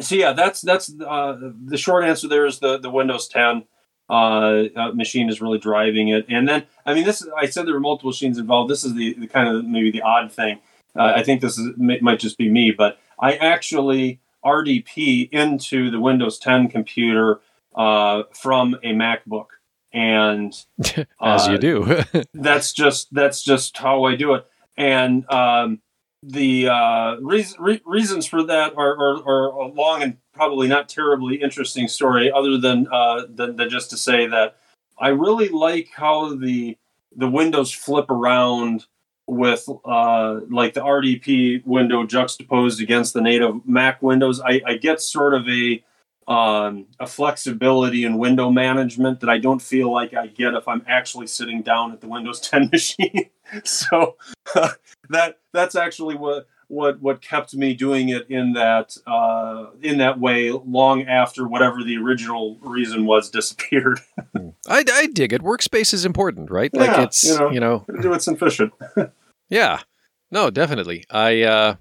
so yeah, that's that's uh, the short answer. There is the the Windows 10 uh, uh, machine is really driving it, and then I mean this. I said there were multiple machines involved. This is the, the kind of maybe the odd thing. Uh, I think this is might just be me, but I actually RDP into the Windows 10 computer uh, from a MacBook, and *laughs* as you uh, do, *laughs* that's just that's just how I do it. And um, the uh, re- re- reasons for that are, are, are, a long and probably not terribly interesting story, other than, uh, than, than just to say that I really like how the the windows flip around with uh, like the RDP window juxtaposed against the native Mac windows, I, I get sort of a um, a flexibility in window management that I don't feel like I get if I'm actually sitting down at the Windows *laughs* 10 machine. so uh, *laughs* that that's actually what what what kept me doing it in that uh, in that way long after whatever the original reason was *laughs* disappeared. I, I dig it. Workspace is important, right? Yeah, like it's you know, you know do it efficient. Yeah, no, definitely. I uh,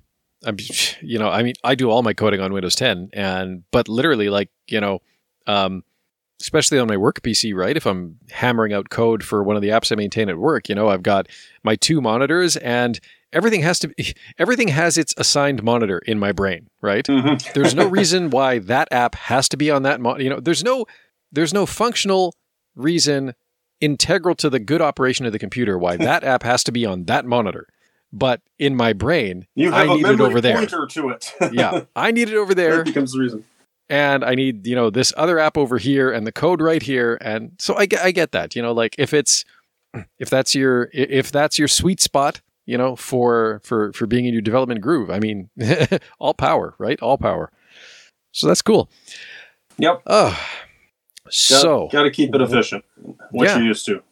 I'm *laughs* you know I mean I do all my coding on Windows 10 and but literally like you know um, especially on my work PC, right? If I'm hammering out code for one of the apps I maintain at work, you know, I've got my two monitors and everything has to be *laughs* everything has its assigned monitor in my brain right mm-hmm. there's no *laughs* reason why that app has to be on that mo- you know there's no there's no functional reason integral to the good operation of the computer why *laughs* that app has to be on that monitor but in my brain you have I need it over there to it *laughs* yeah i need it over there that becomes the reason and I need, you know, this other app over here and the code right here. And so I get, I get that, you know, like if it's, *clears throat* if that's your, if that's your sweet spot, you know, for for for being in your development groove. I mean, *laughs* all power, right? All power. So that's cool. Yep. Oh, so got to keep it efficient. What yeah. you used to.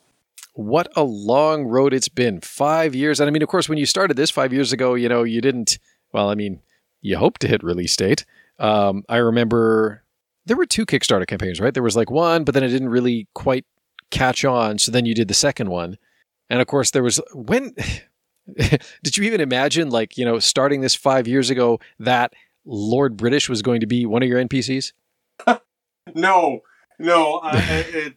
What a long road it's been. Five years, and I mean, of course, when you started this five years ago, you know, you didn't. Well, I mean, you hoped to hit release date. Um, I remember there were two Kickstarter campaigns, right? There was like one, but then it didn't really quite catch on. So then you did the second one, and of course, there was when *laughs* Did you even imagine, like, you know, starting this five years ago, that Lord British was going to be one of your NPCs? *laughs* no, no. Uh, *laughs* it,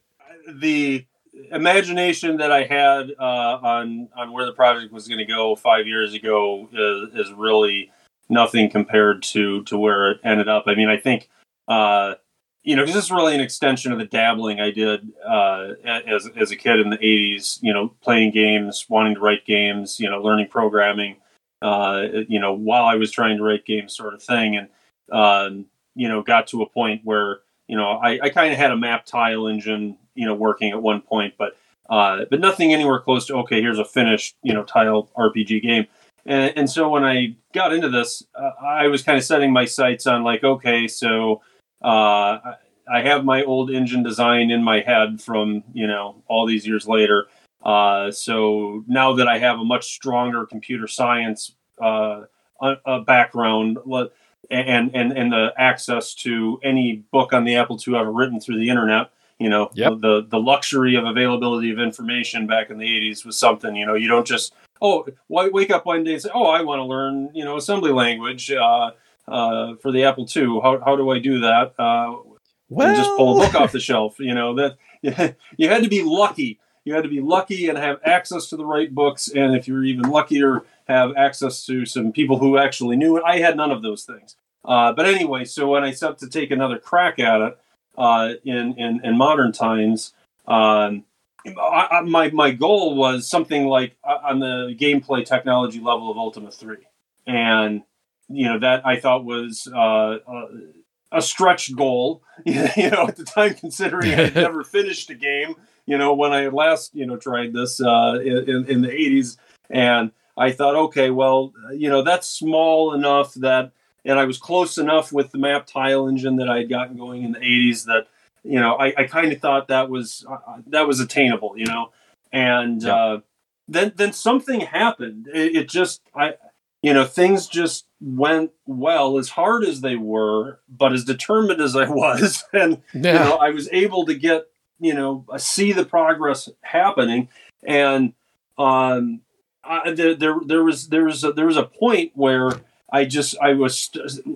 the imagination that I had uh, on on where the project was going to go five years ago is, is, really nothing compared to to where it ended up. I mean, I think uh, you know, because this is really an extension of the dabbling I did uh, as as a kid in the '80s. You know, playing games, wanting to write games, you know, learning programming. Uh, you know, while I was trying to write games, sort of thing, and um, you know, got to a point where you know I, I kind of had a map tile engine, you know, working at one point, but uh, but nothing anywhere close to okay. Here's a finished, you know, tile RPG game. And, and so when I got into this, uh, I was kind of setting my sights on like, okay, so uh, I have my old engine design in my head from you know all these years later. Uh, so now that I have a much stronger computer science uh, a background and and and the access to any book on the Apple II ever written through the internet, you know, yep. the the luxury of availability of information back in the '80s was something. You know, you don't just oh wake up one day and say, oh, I want to learn you know assembly language. Uh, uh, for the Apple II. How, how do I do that? Uh, well, just pull a book off the shelf. You know that *laughs* you had to be lucky. You had to be lucky and have access to the right books, and if you're even luckier, have access to some people who actually knew it. I had none of those things. Uh, but anyway, so when I set to take another crack at it uh, in, in, in modern times, um, I, I, my my goal was something like uh, on the gameplay technology level of Ultima Three, and you know that I thought was uh, uh a stretch goal. *laughs* you know, at the time, considering I'd *laughs* never finished a game. You know, when I last you know tried this uh, in in the '80s, and I thought, okay, well, you know, that's small enough that, and I was close enough with the map tile engine that I had gotten going in the '80s that, you know, I, I kind of thought that was uh, that was attainable, you know, and yeah. uh, then then something happened. It, it just I, you know, things just went well as hard as they were, but as determined as I was, *laughs* and yeah. you know, I was able to get you know see the progress happening, and um, There, there, there was there was a, there was a point where I just I was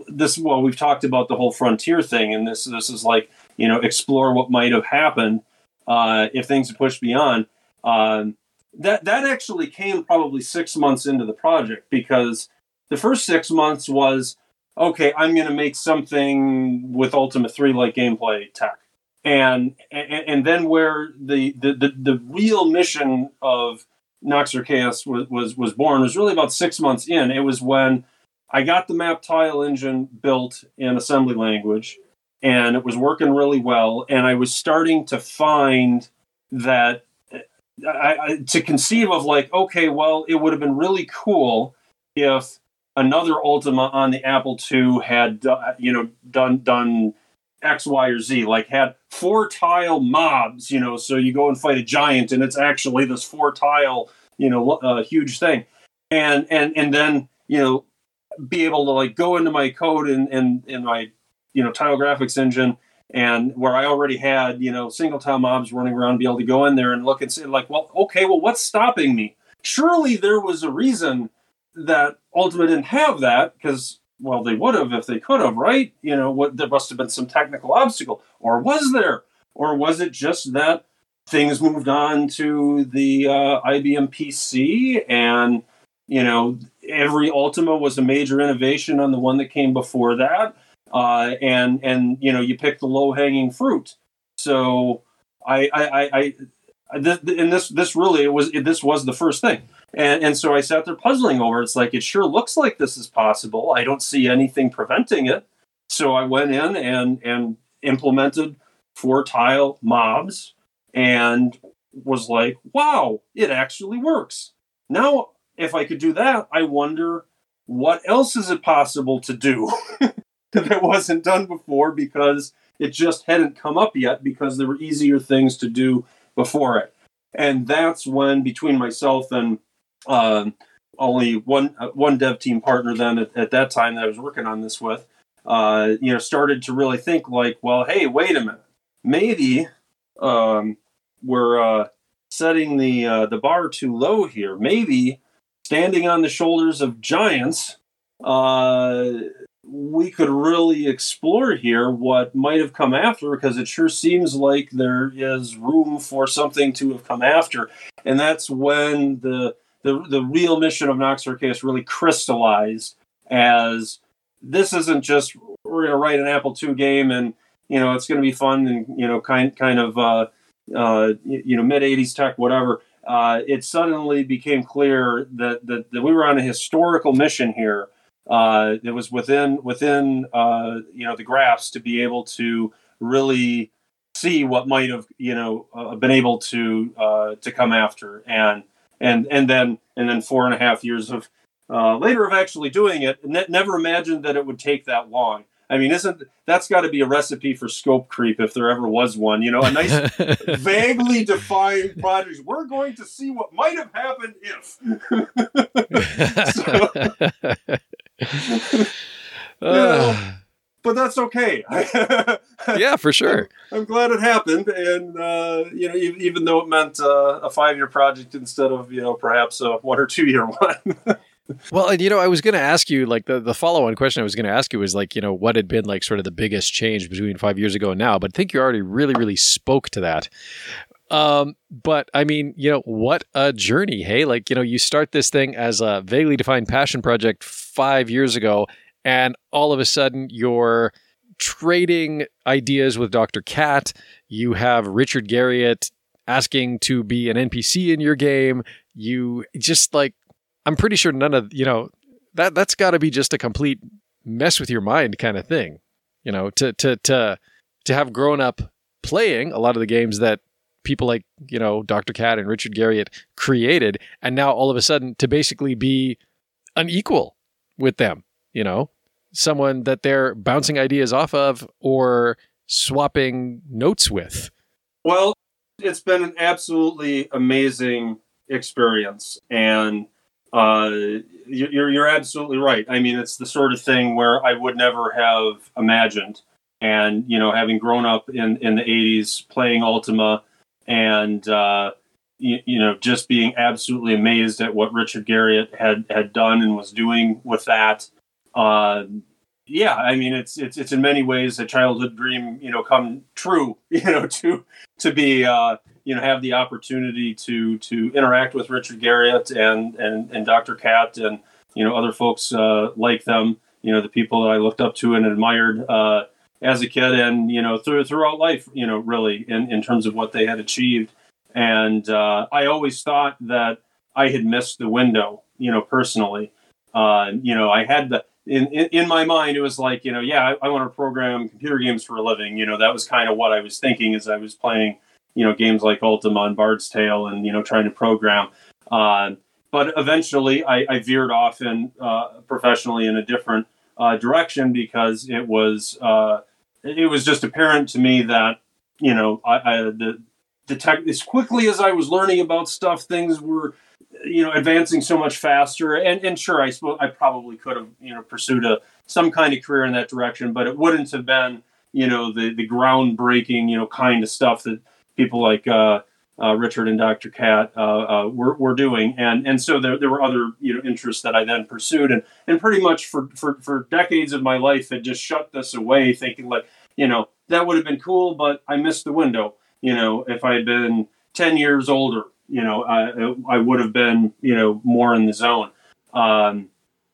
this. Well, we've talked about the whole frontier thing, and this this is like you know explore what might have happened uh, if things had pushed beyond. Um, that that actually came probably six months into the project because the first six months was okay. I'm going to make something with Ultima Three like gameplay tech, and and, and then where the, the the the real mission of Nox Archaist was, was was born was really about six months in. It was when I got the map tile engine built in assembly language, and it was working really well. And I was starting to find that I, I, to conceive of like, okay, well, it would have been really cool if another Ultima on the Apple II had, uh, you know, done done X, Y, or Z, like had four tile mobs, you know, so you go and fight a giant and it's actually this four tile, you know, uh, huge thing. And, and, and then, you know, be able to like go into my code and, and, in my, you know, tile graphics engine and where I already had, you know, single tile mobs running around, be able to go in there and look and say like, well, okay, well, what's stopping me? Surely there was a reason that Ultima didn't have that because well, they would have if they could have, right? You know, what there must have been some technical obstacle, or was there, or was it just that things moved on to the uh, IBM PC, and you know, every Ultima was a major innovation on the one that came before that, uh, and and you know, you pick the low hanging fruit. So I I, I, I and this this really it was this was the first thing and, and so I sat there puzzling over. It's like it sure looks like this is possible. I don't see anything preventing it. So I went in and and implemented four tile mobs and was like, wow, it actually works. Now, if I could do that, I wonder what else is it possible to do *laughs* that wasn't done before because it just hadn't come up yet because there were easier things to do before it. And that's when between myself and um, only one uh, one dev team partner then at, at, that time that I was working on this with, uh, you know, started to really think like, well, hey, wait a minute, maybe um, we're uh, setting the uh, the bar too low here. Maybe standing on the shoulders of giants, uh, we could really explore here what might have come after because it sure seems like there is room for something to have come after, and that's when the the the real mission of Nox Archaist really crystallized as this isn't just we're going to write an Apple II game and you know it's going to be fun and you know kind kind of uh, uh, you know mid '80s tech whatever. Uh, it suddenly became clear that, that, that we were on a historical mission here. Uh, it was within within uh, you know the graphs to be able to really see what might have you know uh, been able to uh, to come after and and and then and then four and a half years of uh, later of actually doing it. Ne- never imagined that it would take that long. I mean, isn't that's got to be a recipe for scope creep if there ever was one? You know, a nice, *laughs* vaguely defined project. We're going to see what might have happened if. *laughs* so, *laughs* but that's okay. *laughs* yeah, for sure. I'm, glad it happened, and uh, you know, even, even though it meant uh, a five year project instead of you know perhaps a one or two year *laughs* one. well, and you know, I was going to ask you, like the the follow on question I was going to ask you was like, you know, what had been like sort of the biggest change between five years ago and now? But I think you already really, really spoke to that. Um, but I mean, you know, what a journey, hey? Like, you know, you start this thing as a vaguely defined passion project five years ago, and all of a sudden you're trading ideas with Dr. Cat. You have Richard Garriott asking to be an NPC in your game. You just like, I'm pretty sure none of, you know, that that's got to be just a complete mess with your mind kind of thing. You know, to to to to have grown up playing a lot of the games that people like, you know, Dr. Cat and Richard Garriott created and now all of a sudden to basically be an equal with them, you know, someone that they're bouncing ideas off of or swapping notes with. Well, it's been an absolutely amazing experience, and uh, you're you're absolutely right. I mean, it's the sort of thing where I would never have imagined. And you know, having grown up in in the '80s playing Ultima, and uh, you, you, know, just being absolutely amazed at what Richard Garriott had had done and was doing with that. Uh, yeah, I mean, it's it's it's in many ways a childhood dream, you know, come true. *laughs* You know, to to be uh, you know have the opportunity to to interact with Richard Garriott and and and Dr. Cat and you know other folks uh, like them. You know, the people that I looked up to and admired uh, as a kid, and you know through throughout life. You know, really in in terms of what they had achieved. And uh, I always thought that I had missed the window. You know, personally. Uh, you know, I had the in, in, in my mind, it was like, you know, yeah, I, I want to program computer games for a living. You know, that was kind of what I was thinking as I was playing, you know, games like Ultima and Bard's Tale and, you know, trying to program. Uh, but eventually I, I, veered off in uh, professionally in a different uh, direction because it was, uh, it was just apparent to me that, you know, I, I the, the tech, as quickly as I was learning about stuff, things were, you know advancing so much faster and and sure i suppose i probably could have you know pursued a some kind of career in that direction but it wouldn't have been you know the the groundbreaking you know kind of stuff that people like uh, uh, Richard and Dr. Cat uh, uh, were, were doing, and and so there, there were other you know interests that I then pursued, and and pretty much for, for for decades of my life had just shut this away, thinking like you know that would have been cool, but I missed the window. You know, if I had been ten years older, you know, I, I would have been, you know, more in the zone. Um,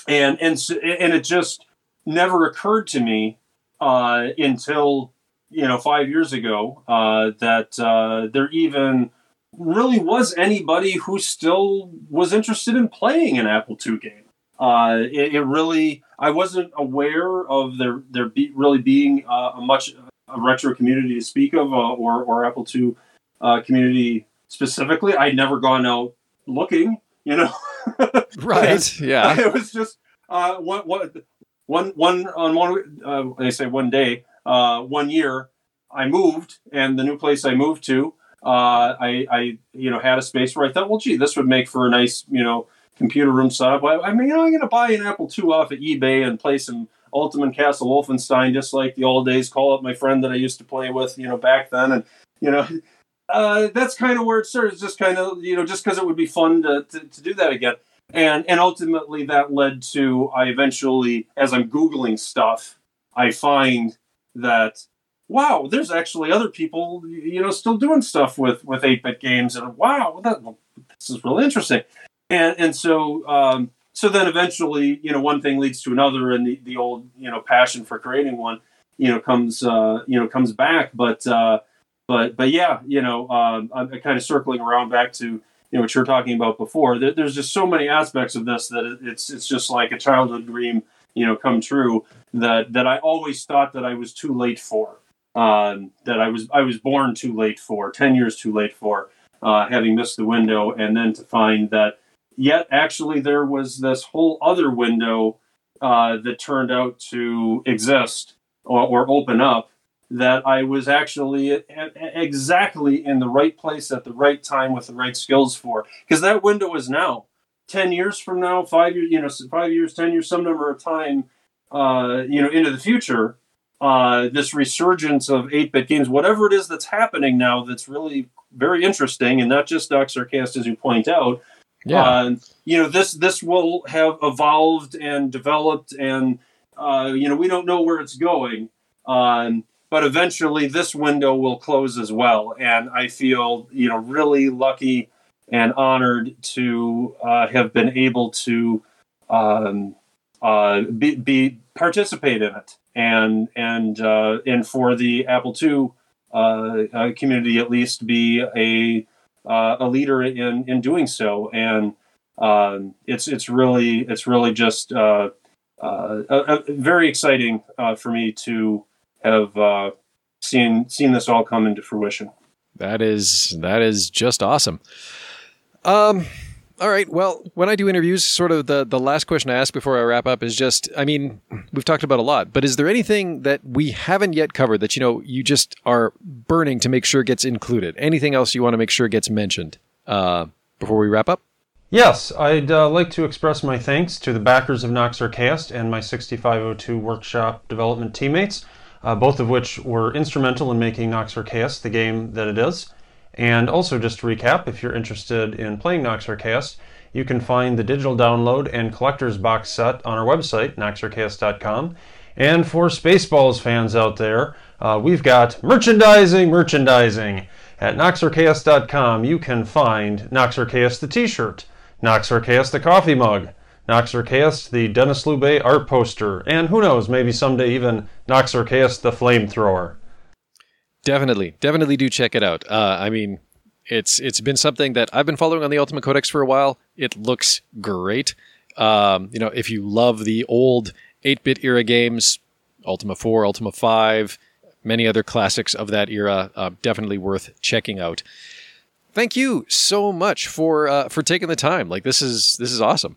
and, and, and it just never occurred to me uh, until, you know, five years ago uh, that uh, there even really was anybody who still was interested in playing an Apple II game. Uh, it, it, really, I wasn't aware of there there be, really being uh, a much a retro community to speak of, uh, or or Apple II uh, community specifically. I'd never gone out looking, you know. *laughs* right. *laughs* Yeah. It was just uh, one, one, one, one on one. Uh, they say one day, uh, one year. I moved, and the new place I moved to, uh, I, I, you know, had a space where I thought, well, gee, this would make for a nice, you know, computer room setup. I, I mean, you know, I'm going to buy an Apple II off of eBay and play some Ultima Castle Wolfenstein, just like the old days. Call up my friend that I used to play with, you know, back then, and you know, uh, that's kind of where it started. Just kind of you know just because it would be fun to, to, to do that again, and and ultimately that led to I eventually as I'm googling stuff, I find that wow, there's actually other people you know still doing stuff with with eight bit games, and wow, that this is really interesting, and and so. Um, so then eventually, you know, one thing leads to another, and the, the old, you know, passion for creating one, you know, comes, uh, you know, comes back. But, uh, but but yeah, you know, um, I'm kind of circling around back to you know what you were talking about before. There's just so many aspects of this that it's it's just like a childhood dream, you know, come true. That that I always thought that I was too late for. Um, that I was I was born too late for, ten years too late for, uh, having missed the window, and then to find that yet actually there was this whole other window uh, that turned out to exist or, or open up that I was actually exactly in the right place at the right time with the right skills for. Because that window is now. 10 years from now, five years, you know, five years, 10 years, some number of time, uh, you know, into the future, uh, this resurgence of 8 bit games, whatever it is that's happening now that's really very interesting, and not just Nox Archaist, as you point out, Yeah. Uh, you know, this this will have evolved and developed, and uh, you know, we don't know where it's going. Um, but eventually, this window will close as well, and I feel you know really lucky and honored to uh, have been able to um, uh, be, be, participate in it, and and uh, and for the Apple II uh, community at least be a uh, a leader in in doing so, and um, it's it's really it's really just uh, uh, very exciting uh, for me to have uh, seen seen this all come into fruition. That is that is just awesome. Um, all right. Well, when I do interviews, sort of the, the last question I ask before I wrap up is just, I mean, we've talked about a lot, but is there anything that we haven't yet covered that, you know, you just are burning to make sure gets included? Anything else you want to make sure gets mentioned uh, before we wrap up? Yes, I'd uh, like to express my thanks to the backers of Nox Archaist and my 6502 workshop development teammates, uh, both of which were instrumental in making Nox Archaist the game that it is. And also, just to recap, if you're interested in playing Nox Archaist, you can find the digital download and collector's box set on our website, noxarchaist.com. And for Spaceballs fans out there, uh, we've got merchandising, merchandising. At noxarchaist.com, you can find Nox Archaist the t-shirt, Nox Archaist the coffee mug, Nox Archaist the Denis Loubet art poster, and who knows, maybe someday even Nox Archaist the flamethrower. Definitely, definitely do check it out. Uh, I mean, it's it's been something that I've been following on the Ultima Codex for a while. It looks great. Um, you know, if you love the old 8-bit era games, Ultima 4, Ultima 5, many other classics of that era, uh, definitely worth checking out. Thank you so much for uh, for taking the time. Like this is this is awesome.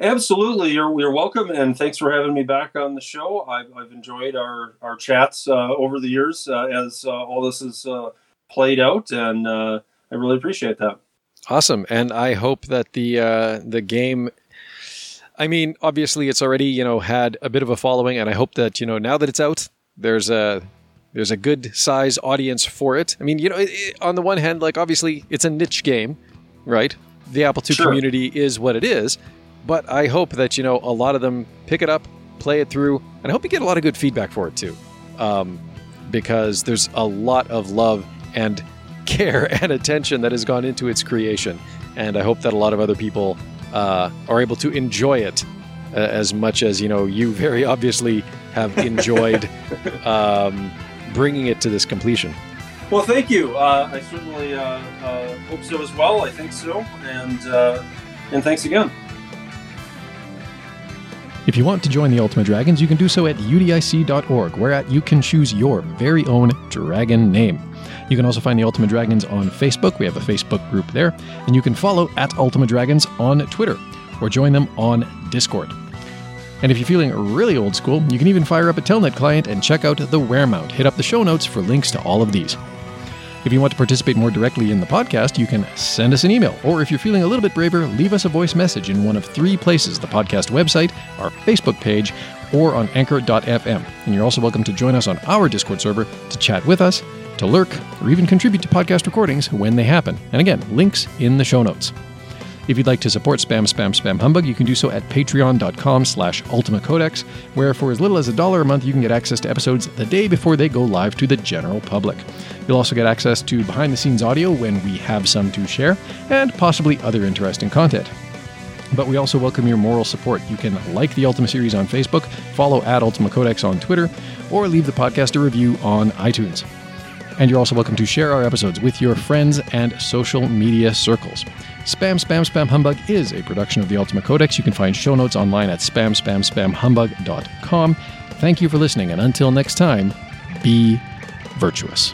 Absolutely, you're you're welcome, and thanks for having me back on the show. I've, I've enjoyed our our chats uh, over the years uh, as uh, all this is uh, played out, and uh, I really appreciate that. Awesome, and I hope that the uh, the game. I mean, obviously, it's already you know had a bit of a following, and I hope that you know now that it's out, there's a there's a good size audience for it. I mean, you know, it, it, on the one hand, like obviously, it's a niche game, right? The Apple II sure. community is what it is, but I hope that, you know, a lot of them pick it up, play it through, and I hope you get a lot of good feedback for it too. Um, because there's a lot of love and *laughs* care and attention that has gone into its creation. And I hope that a lot of other people uh, are able to enjoy it uh, as much as, you know, you very *laughs* obviously have enjoyed *laughs* um, bringing it to this completion. Well, thank you. Uh, I certainly uh, uh, hope so as well. I think so. And, uh, and thanks again. If you want to join the Ultima Dragons, you can do so at udic.org, where you can choose your very own dragon name. You can also find the Ultima Dragons on Facebook. We have a Facebook group there. And you can follow at Ultima Dragons on Twitter or join them on Discord. And if you're feeling really old school, you can even fire up a Telnet client and check out the Wearmount. Hit up the show notes for links to all of these. If you want to participate more directly in the podcast, you can send us an email, or if you're feeling a little bit braver, leave us a voice message in one of three places the podcast website, our Facebook page, or on anchor.fm. And you're also welcome to join us on our Discord server to chat with us, to lurk, or even contribute to podcast recordings when they happen. And again, links in the show notes. If you'd like to support Spam Spam Spam Humbug, you can do so at patreon.com slash ultimacodex, where for as little as a dollar a month you can get access to episodes the day before they go live to the general public. You'll also get access to behind the scenes audio when we have some to share, and possibly other interesting content. But we also welcome your moral support. You can like the Ultima series on Facebook, follow at Ultima Codex on Twitter, or leave the podcast a review on iTunes. And you're also welcome to share our episodes with your friends and social media circles. Spam Spam Spam Humbug is a production of the Ultima Codex. You can find show notes online at spamspamspamhumbug.com. Thank you for listening, and until next time, be virtuous.